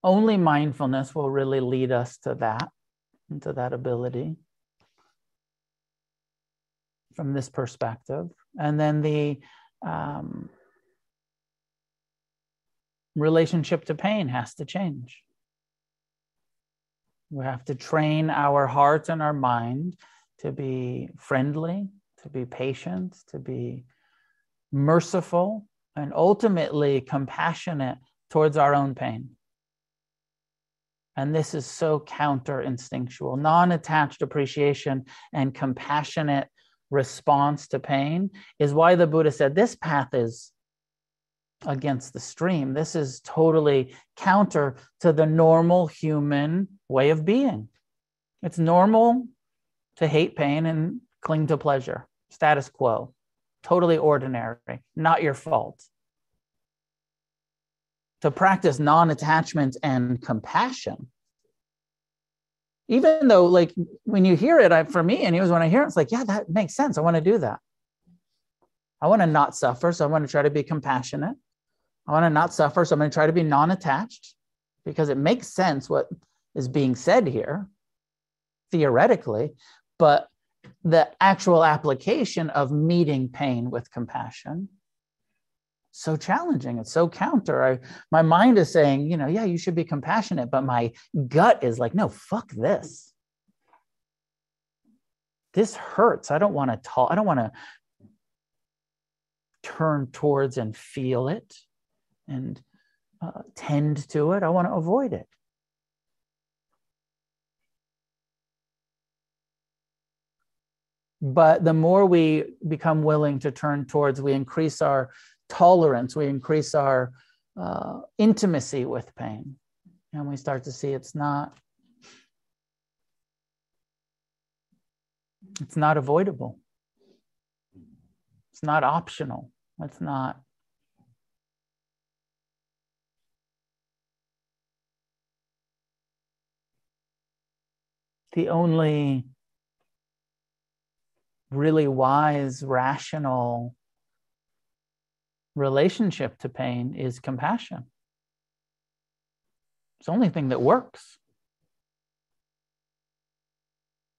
Only mindfulness will really lead us to that, into that ability from this perspective. And then the um, relationship to pain has to change. We have to train our heart and our mind to be friendly, to be patient, to be merciful, and ultimately compassionate towards our own pain. and this is so counter instinctual, non attached appreciation and compassionate response to pain is why the Buddha said this path is against the stream. This is totally counter to the normal human way of being. It's normal to hate pain and cling to pleasure, status quo, totally ordinary, not your fault. To practice non attachment and compassion. Even though, like, when you hear it, I, for me, and it was when I hear it, it's like, yeah, that makes sense. I want to do that. I want to not suffer. So I want to try to be compassionate. I want to not suffer. So I'm going to try to be non attached because it makes sense what is being said here, theoretically. But the actual application of meeting pain with compassion so challenging it's so counter I, my mind is saying you know yeah you should be compassionate but my gut is like no fuck this this hurts i don't want to talk i don't want to turn towards and feel it and uh, tend to it. I want to avoid it. But the more we become willing to turn towards, we increase our tolerance, we increase our uh, intimacy with pain, and we start to see it's not it's not avoidable. It's not optional. It's not the only really wise, rational relationship to pain is compassion. It's the only thing that works.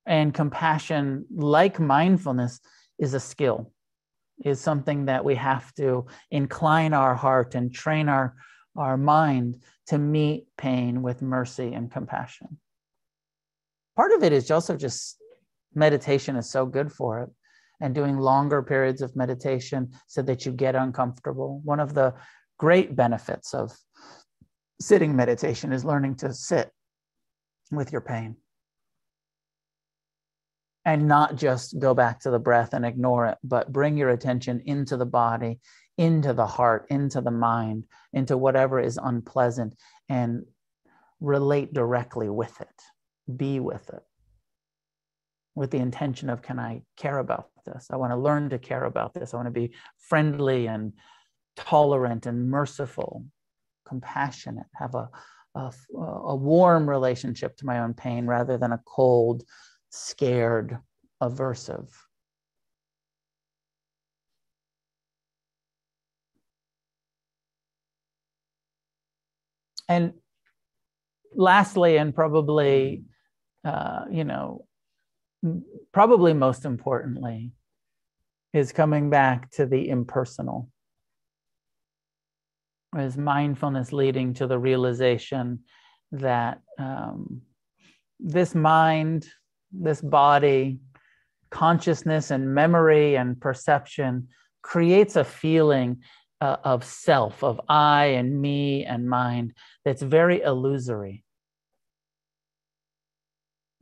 And compassion, like mindfulness, is a skill, is something that we have to incline our heart and train our, our mind to meet pain with mercy and compassion part of it is also just meditation is so good for it. And doing longer periods of meditation so that you get uncomfortable. One of the great benefits of sitting meditation is learning to sit with your pain. And not just go back to the breath and ignore it, but bring your attention into the body, into the heart, into the mind, into whatever is unpleasant and relate directly with it. Be with it with the intention of can I care about this? I want to learn to care about this. I want to be friendly and tolerant and merciful, compassionate, have a, a, a warm relationship to my own pain rather than a cold, scared, aversive. And lastly, and probably uh, you know, probably most importantly, is coming back to the impersonal. Is mindfulness leading to the realization that um, this mind, this body, consciousness and memory and perception creates a feeling uh, of self, of I and me and mind that's very illusory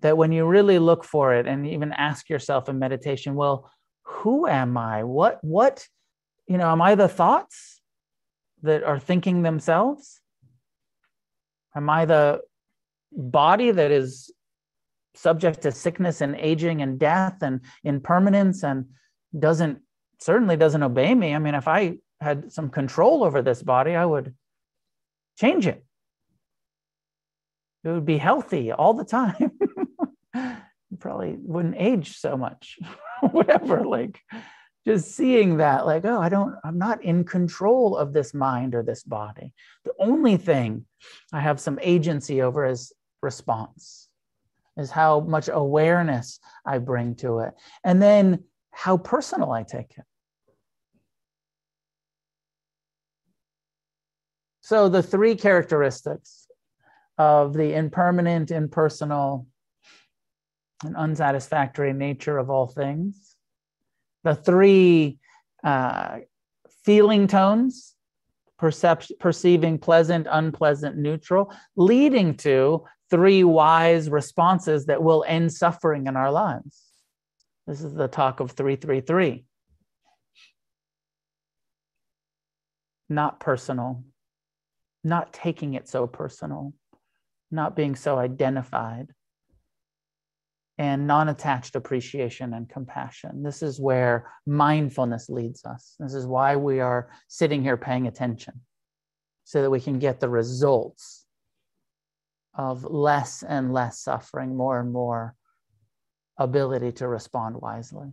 that when you really look for it and even ask yourself in meditation, well, who am I? What, what, you know, am I the thoughts that are thinking themselves? Am I the body that is subject to sickness and aging and death and impermanence and doesn't certainly doesn't obey me? I mean, if I had some control over this body, I would change it. It would be healthy all the time. Probably wouldn't age so much whatever like just seeing that like oh i don't i'm not in control of this mind or this body. The only thing i have some agency over is response is how much awareness i bring to it and then how personal i take it. So the three characteristics of the impermanent impersonal and unsatisfactory nature of all things. The three uh, feeling tones, percep- perceiving pleasant, unpleasant, neutral, leading to three wise responses that will end suffering in our lives. This is the talk of 333. Not personal, not taking it so personal, not being so identified, and non attached appreciation and compassion. This is where mindfulness leads us. This is why we are sitting here paying attention so that we can get the results of less and less suffering, more and more ability to respond wisely.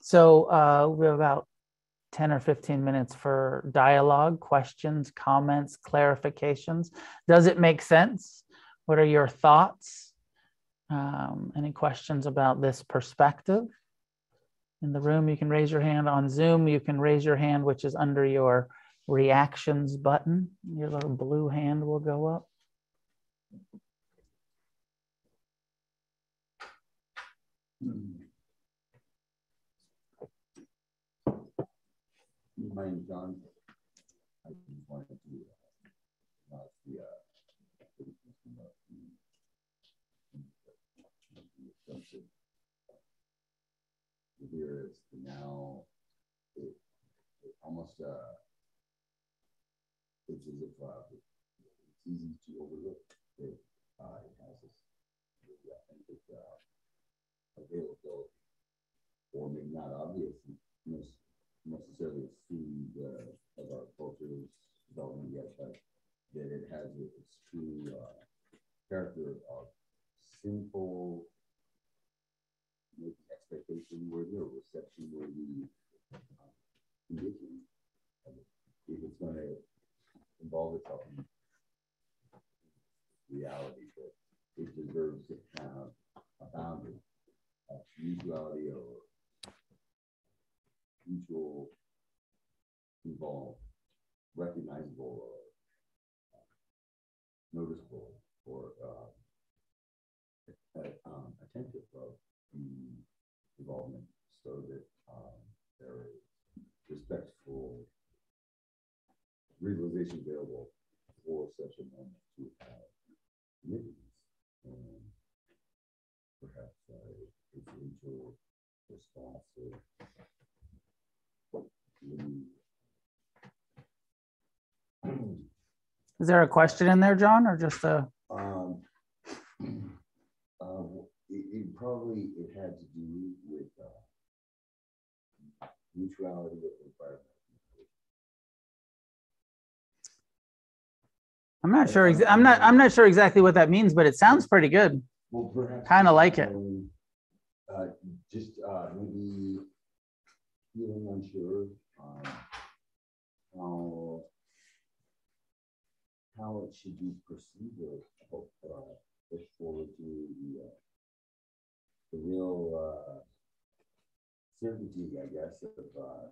So uh, we have about 10 or 15 minutes for dialogue, questions, comments, clarifications. Does it make sense? What are your thoughts? Um, any questions about this perspective? In the room, you can raise your hand. On Zoom, you can raise your hand, which is under your reactions button. Your little blue hand will go up. My name is John. I just wanted to uh, the uh, here is now it, it almost uh it's as if uh, it's easy to overlook that uh, it has this authentic uh, availability or maybe not obvious necessarily through the of our culture's development yet, but that it has its true uh, character of simple expectation worthy or reception worthy uh, condition. If it's going to involve itself in reality, that it deserves to have a boundary, of mutuality or mutual involved, recognizable or uh, noticeable or uh, um, attentive of involvement so that um, there is respectful realization available for such a moment to have commitments and perhaps a influential response Is there a question in there, John, or just a? Um, uh, it, it, probably it had to do with uh, neutrality of environment. I'm not sure. I'm not. I'm not sure exactly what that means, but it sounds pretty good. Well, kind of like it. Uh, just uh, maybe feeling unsure um, how how it should be perceived or uh, push forward to the, uh, the real uh, certainty, I guess, of uh,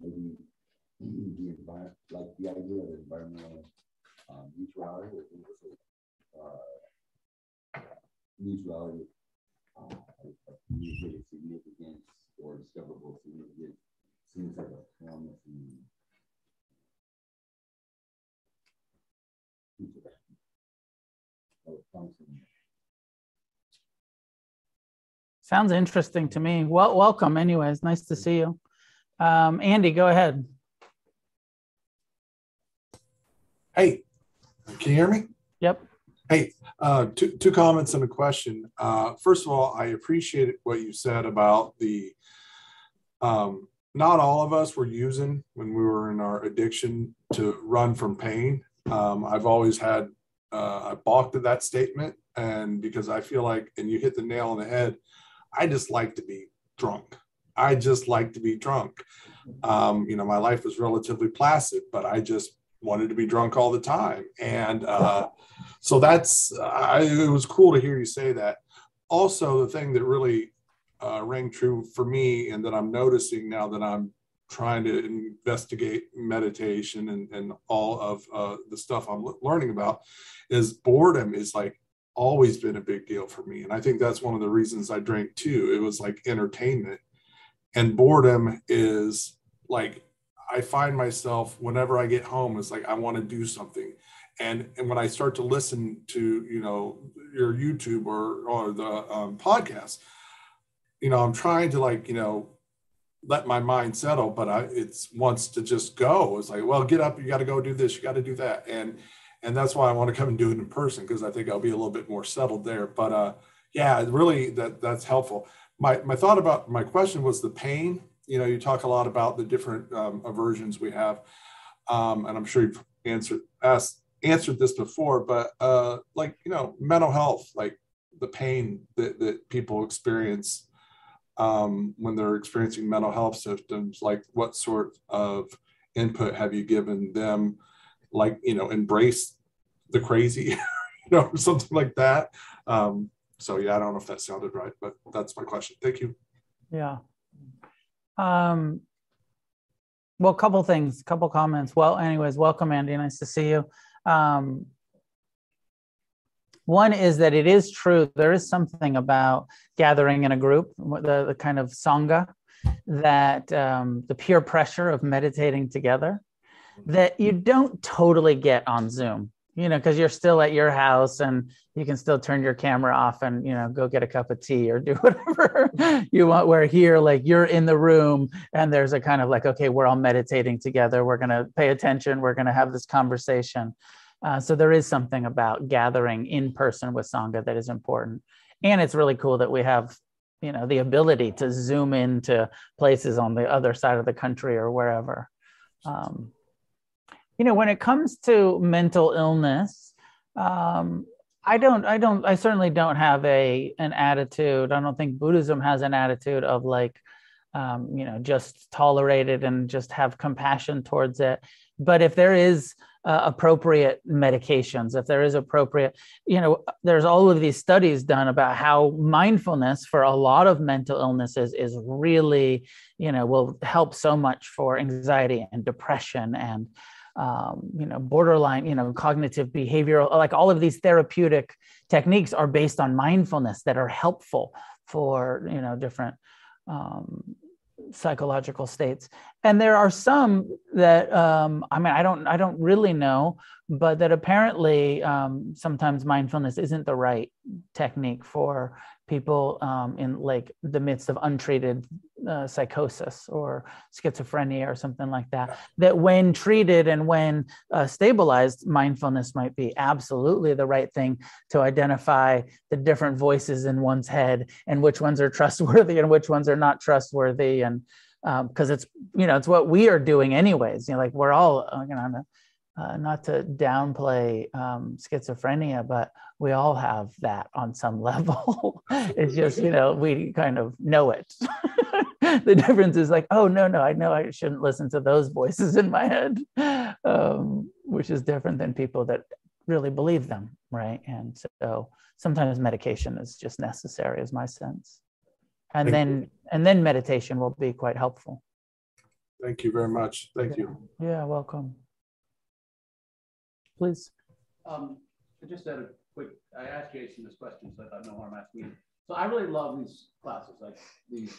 maybe the environment, like the idea of environmental um, neutrality or uh, neutrality uh, of significance or discoverable significance seems like a promising Sounds interesting to me. Well, welcome, anyways. Nice to see you. Um, Andy, go ahead. Hey, can you hear me? Yep. Hey, uh, two, two comments and a question. Uh, first of all, I appreciate what you said about the um, not all of us were using when we were in our addiction to run from pain. Um, I've always had uh, I balked at that statement, and because I feel like, and you hit the nail on the head, I just like to be drunk. I just like to be drunk. Um, you know, my life was relatively placid, but I just wanted to be drunk all the time, and uh, so that's. I, it was cool to hear you say that. Also, the thing that really uh, rang true for me, and that I'm noticing now that I'm trying to investigate meditation and, and all of uh, the stuff I'm learning about is boredom is like always been a big deal for me. And I think that's one of the reasons I drank too. It was like entertainment. And boredom is like, I find myself whenever I get home, it's like I want to do something. And, and when I start to listen to you know your YouTube or or the um, podcast, you know I'm trying to like you know let my mind settle, but I it's wants to just go. It's like, well, get up, you got to go do this, you got to do that, and and that's why I want to come and do it in person because I think I'll be a little bit more settled there. But uh, yeah, really that that's helpful. My my thought about my question was the pain. You know, you talk a lot about the different um, aversions we have, um, and I'm sure you've answered asked answered this before, but uh, like you know, mental health, like the pain that that people experience um, when they're experiencing mental health symptoms like what sort of input have you given them? Like you know embrace the crazy you know something like that. Um, so yeah i don't know if that sounded right but that's my question. Thank you. Yeah. Um, well a couple things couple comments. Well anyways welcome andy. Nice to see you. Um, one is that it is true, there is something about gathering in a group, the, the kind of Sangha, that um, the peer pressure of meditating together that you don't totally get on Zoom, you know, because you're still at your house and you can still turn your camera off and, you know, go get a cup of tea or do whatever you want. Where here, like you're in the room and there's a kind of like, okay, we're all meditating together. We're going to pay attention. We're going to have this conversation. Uh, so there is something about gathering in person with Sangha that is important. And it's really cool that we have, you know, the ability to zoom into places on the other side of the country or wherever. Um, you know, when it comes to mental illness, um, I don't, I don't, I certainly don't have a an attitude. I don't think Buddhism has an attitude of like, um, you know, just tolerate it and just have compassion towards it. But if there is uh, appropriate medications, if there is appropriate, you know, there's all of these studies done about how mindfulness for a lot of mental illnesses is really, you know, will help so much for anxiety and depression and, um, you know, borderline, you know, cognitive behavioral, like all of these therapeutic techniques are based on mindfulness that are helpful for, you know, different um, psychological states. And there are some that um, i mean i don't i don't really know but that apparently um, sometimes mindfulness isn't the right technique for people um, in like the midst of untreated uh, psychosis or schizophrenia or something like that that when treated and when uh, stabilized mindfulness might be absolutely the right thing to identify the different voices in one's head and which ones are trustworthy and which ones are not trustworthy. And because um, it's you know it's what we are doing anyways. You know like we're all uh, you know uh, not to downplay um, schizophrenia but we all have that on some level. It's just you know we kind of know it. The difference is like oh no no i know i shouldn't listen to those voices in my head um, which is different than people that really believe them right? And so sometimes medication is just necessary is my sense. And Thank then you. and then meditation will be quite helpful. Thank you very much. Thank you. Yeah welcome. Please. Um, I just had a quick, I asked Jason this question, so I thought no harm asking you. So I really love these classes, like these,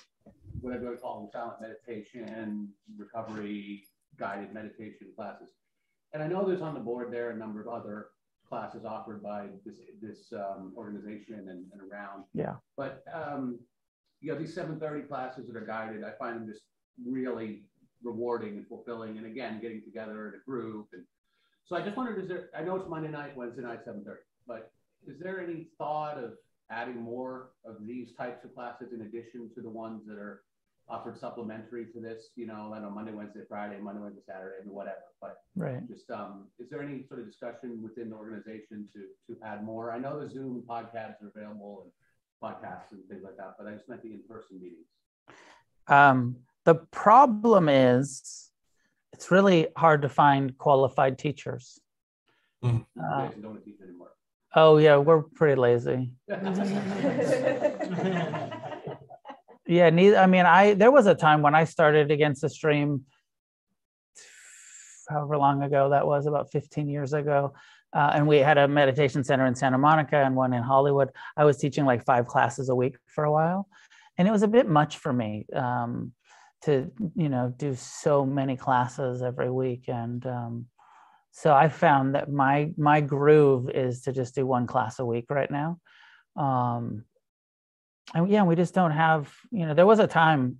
whatever I call them, silent meditation, recovery, guided meditation classes. And I know there's on the board there a number of other classes offered by this, this um, organization and, and around. Yeah. But, um, you know, these seven thirty classes that are guided, I find them just really rewarding and fulfilling. And again, getting together in a group. And so I just wondered, is there, I know it's Monday night, Wednesday night, seven thirty, but is there any thought of adding more of these types of classes in addition to the ones that are offered supplementary to this, you know, I know Monday, Wednesday, Friday, Monday, Wednesday, Saturday, and whatever, but right just, um, is there any sort of discussion within the organization to, to add more? I know the Zoom podcasts are available and podcasts and things like that, but I just meant the in-person meetings. um, the problem is it's really hard to find qualified teachers Mm. Uh, don't teach anymore. Oh yeah we're pretty lazy. Yeah neither i mean i there was a time when i started against the stream however long ago that was about 15 years ago uh, and we had a meditation center in santa monica and one in hollywood. I was teaching like five classes a week for a while and it was a bit much for me um, to you know do so many classes every week and um, so i found that my my groove is to just do one class a week right now. Um, and yeah we just don't have you know there was a time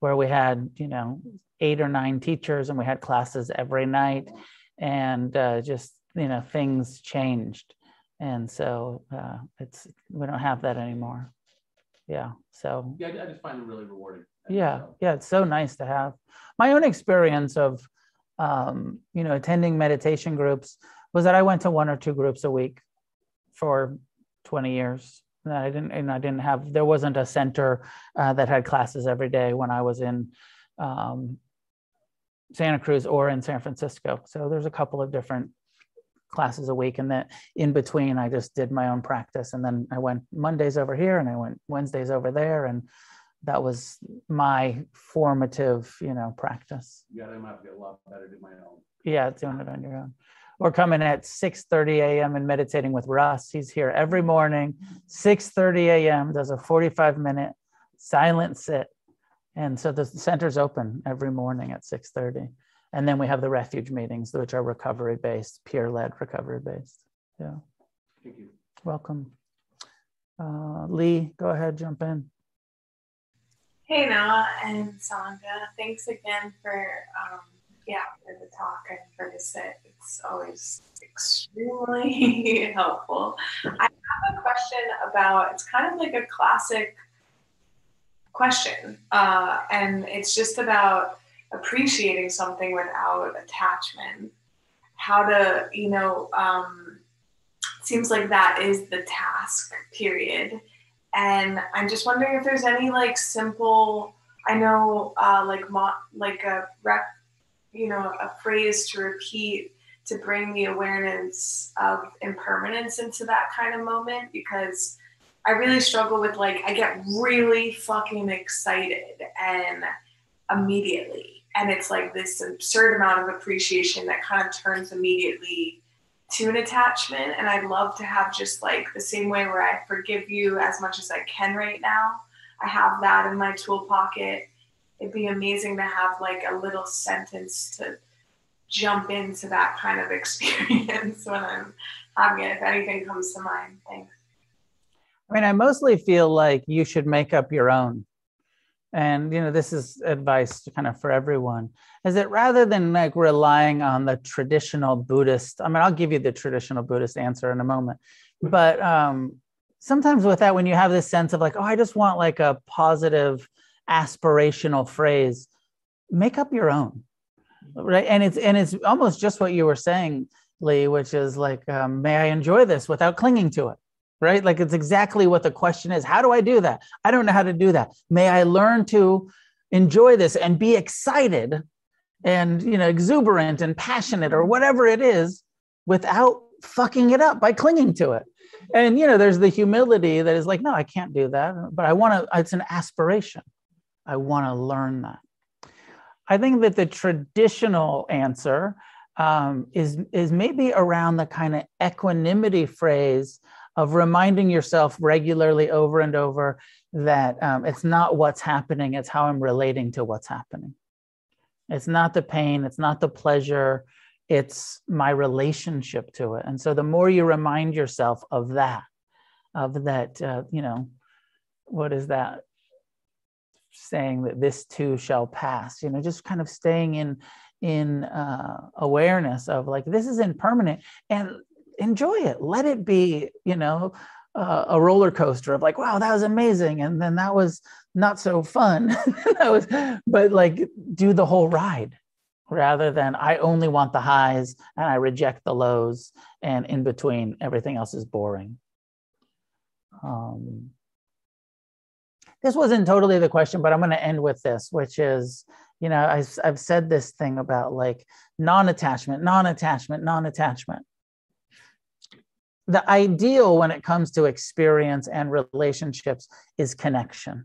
where we had you know eight or nine teachers and we had classes every night and uh, just you know things changed. And so uh, it's we don't have that anymore. Yeah so. Yeah, I just find it really rewarding. yeah yeah it's so nice to have. My own experience of um, you know attending meditation groups was that i went to one or two groups a week for 20 years. And i didn't and i didn't have there wasn't a center uh, that had classes every day when i was in um, santa cruz or in san francisco. So there's a couple of different classes a week and then in between i just did my own practice. And then i went mondays over here and i went wednesdays over there. And that was my formative you know practice. Yeah, I might get a lot better than my own. yeah doing it on your own. Or coming at 6 30 a.m and meditating with russ. He's here every morning. 6 30 a.m does a 45 minute silent sit. And so the center's open every morning at 6 30 and then we have the refuge meetings which are recovery based peer led recovery based yeah. Thank you. welcome. Uh, lee go ahead jump in Hey Noah and Sandra, thanks again for um, yeah for the talk and for the sit. It's always extremely helpful. I have a question about it's kind of like a classic question, uh, and it's just about appreciating something without attachment. How to you know um, seems like that is the task period and I'm just wondering if there's any like simple. I know uh, like mo- like a rep, you know, a phrase to repeat to bring the awareness of impermanence into that kind of moment because I really struggle with like I get really fucking excited and immediately and it's like this absurd amount of appreciation that kind of turns immediately to an attachment and i'd love to have just like the same way where i forgive you as much as i can right now. I have that in my tool pocket. It'd be amazing to have like a little sentence to jump into that kind of experience when i'm having it if anything comes to mind. Thanks. I mean, I mostly feel like you should make up your own. And, you know, this is advice to kind of for everyone is that rather than like relying on the traditional Buddhist, I mean, I'll give you the traditional Buddhist answer in a moment. But um, sometimes with that, when you have this sense of like, oh, I just want like a positive aspirational phrase, make up your own. Right. And it's, and it's almost just what you were saying, Lee, which is like, um, may I enjoy this without clinging to it? Right? Like it's exactly what the question is. How do I do that? I don't know how to do that. May I learn to enjoy this and be excited and you know exuberant and passionate or whatever it is without fucking it up by clinging to it. And you know there's the humility that is like no, I can't do that, but I want to it's an aspiration. I want to learn that. I think that the traditional answer um, is is maybe around the kind of equanimity phrase of reminding yourself regularly over and over that um, it's not what's happening, it's how I'm relating to what's happening. It's not the pain, it's not the pleasure, it's my relationship to it. And so the more you remind yourself of that, of that, uh, you know, what is that saying that this too shall pass, you know, just kind of staying in in uh, awareness of like this is impermanent and enjoy it. Let it be you know uh, a roller coaster of like wow that was amazing and then that was not so fun. That was but like do the whole ride rather than i only want the highs and i reject the lows and in between everything else is boring. Um, this wasn't totally the question but i'm going to end with this which is you know I've, I've said this thing about like non-attachment non-attachment non-attachment the ideal when it comes to experience and relationships is connection.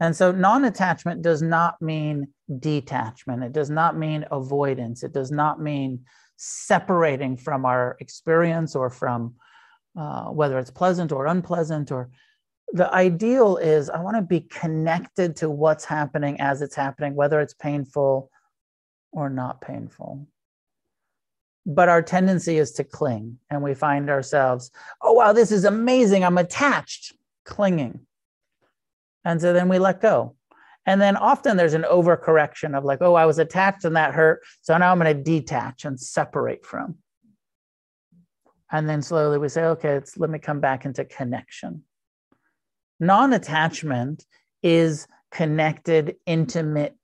And so non attachment does not mean detachment. It does not mean avoidance. It does not mean separating from our experience or from uh, whether it's pleasant or unpleasant or the ideal is I want to be connected to what's happening as it's happening, whether it's painful or not painful. But our tendency is to cling, and we find ourselves, oh, wow, this is amazing. I'm attached, clinging. And so then we let go. And then often there's an overcorrection of like, oh, I was attached and that hurt. So now I'm going to detach and separate from. And then slowly we say, okay, let me come back into connection. Non attachment is connected, intimate,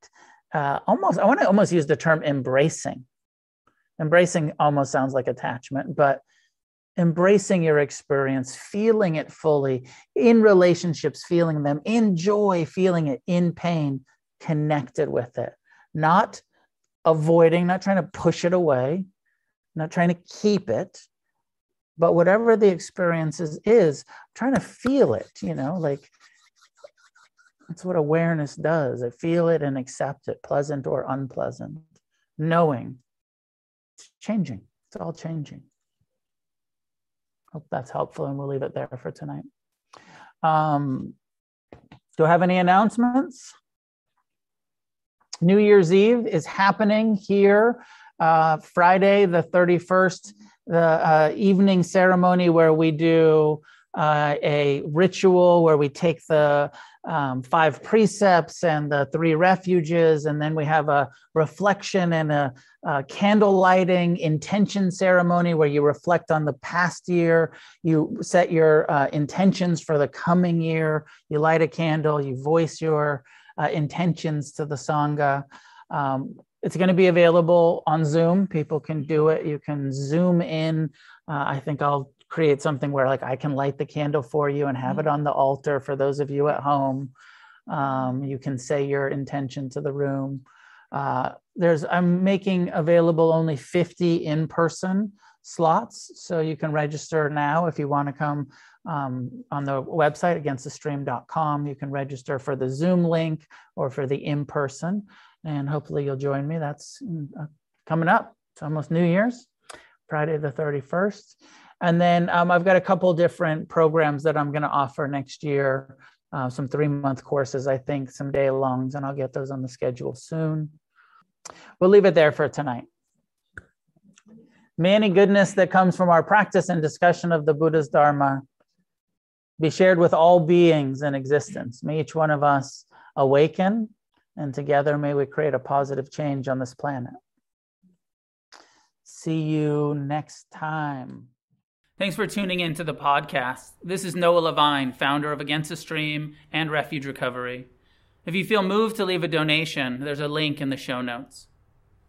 uh, almost, I want to almost use the term embracing. Embracing almost sounds like attachment, but embracing your experience, feeling it fully in relationships, feeling them in joy, feeling it in pain, connected with it, not avoiding, not trying to push it away, not trying to keep it, but whatever the experience is, is trying to feel it, you know, like that's what awareness does. I feel it and accept it, pleasant or unpleasant, knowing changing. It's all changing. Hope that's helpful, and we'll leave it there for tonight. Um, do I have any announcements? New Year's Eve is happening here uh, Friday, the 31st, the uh, evening ceremony where we do uh, a ritual where we take the um, five precepts and the three refuges, and then we have a reflection and a, a, candle lighting intention ceremony where you reflect on the past year, you set your uh, intentions for the coming year, you light a candle, you voice your uh, intentions to the Sangha. Um, it's going to be available on Zoom. People can do it. You can zoom in. Uh, I think I'll create something where like I can light the candle for you and have it mm-hmm. on the altar for those of you at home. Um, you can say your intention to the room. Uh, there's I'm making available only 50 in-person slots, so you can register now if you want to come um, on the website againstthestream.com. You can register for the Zoom link or for the in-person, and hopefully you'll join me. That's uh, coming up. It's almost New Year's, Friday the 31st. And then um, I've got a couple different programs that I'm going to offer next year. Uh, some three month courses, I think, some day longs, and I'll get those on the schedule soon. We'll leave it there for tonight. May any goodness that comes from our practice and discussion of the Buddha's Dharma be shared with all beings in existence. May each one of us awaken, and together may we create a positive change on this planet. See you next time. Thanks for tuning in to the podcast. This is Noah Levine, founder of Against the Stream and Refuge Recovery. If you feel moved to leave a donation, there's a link in the show notes.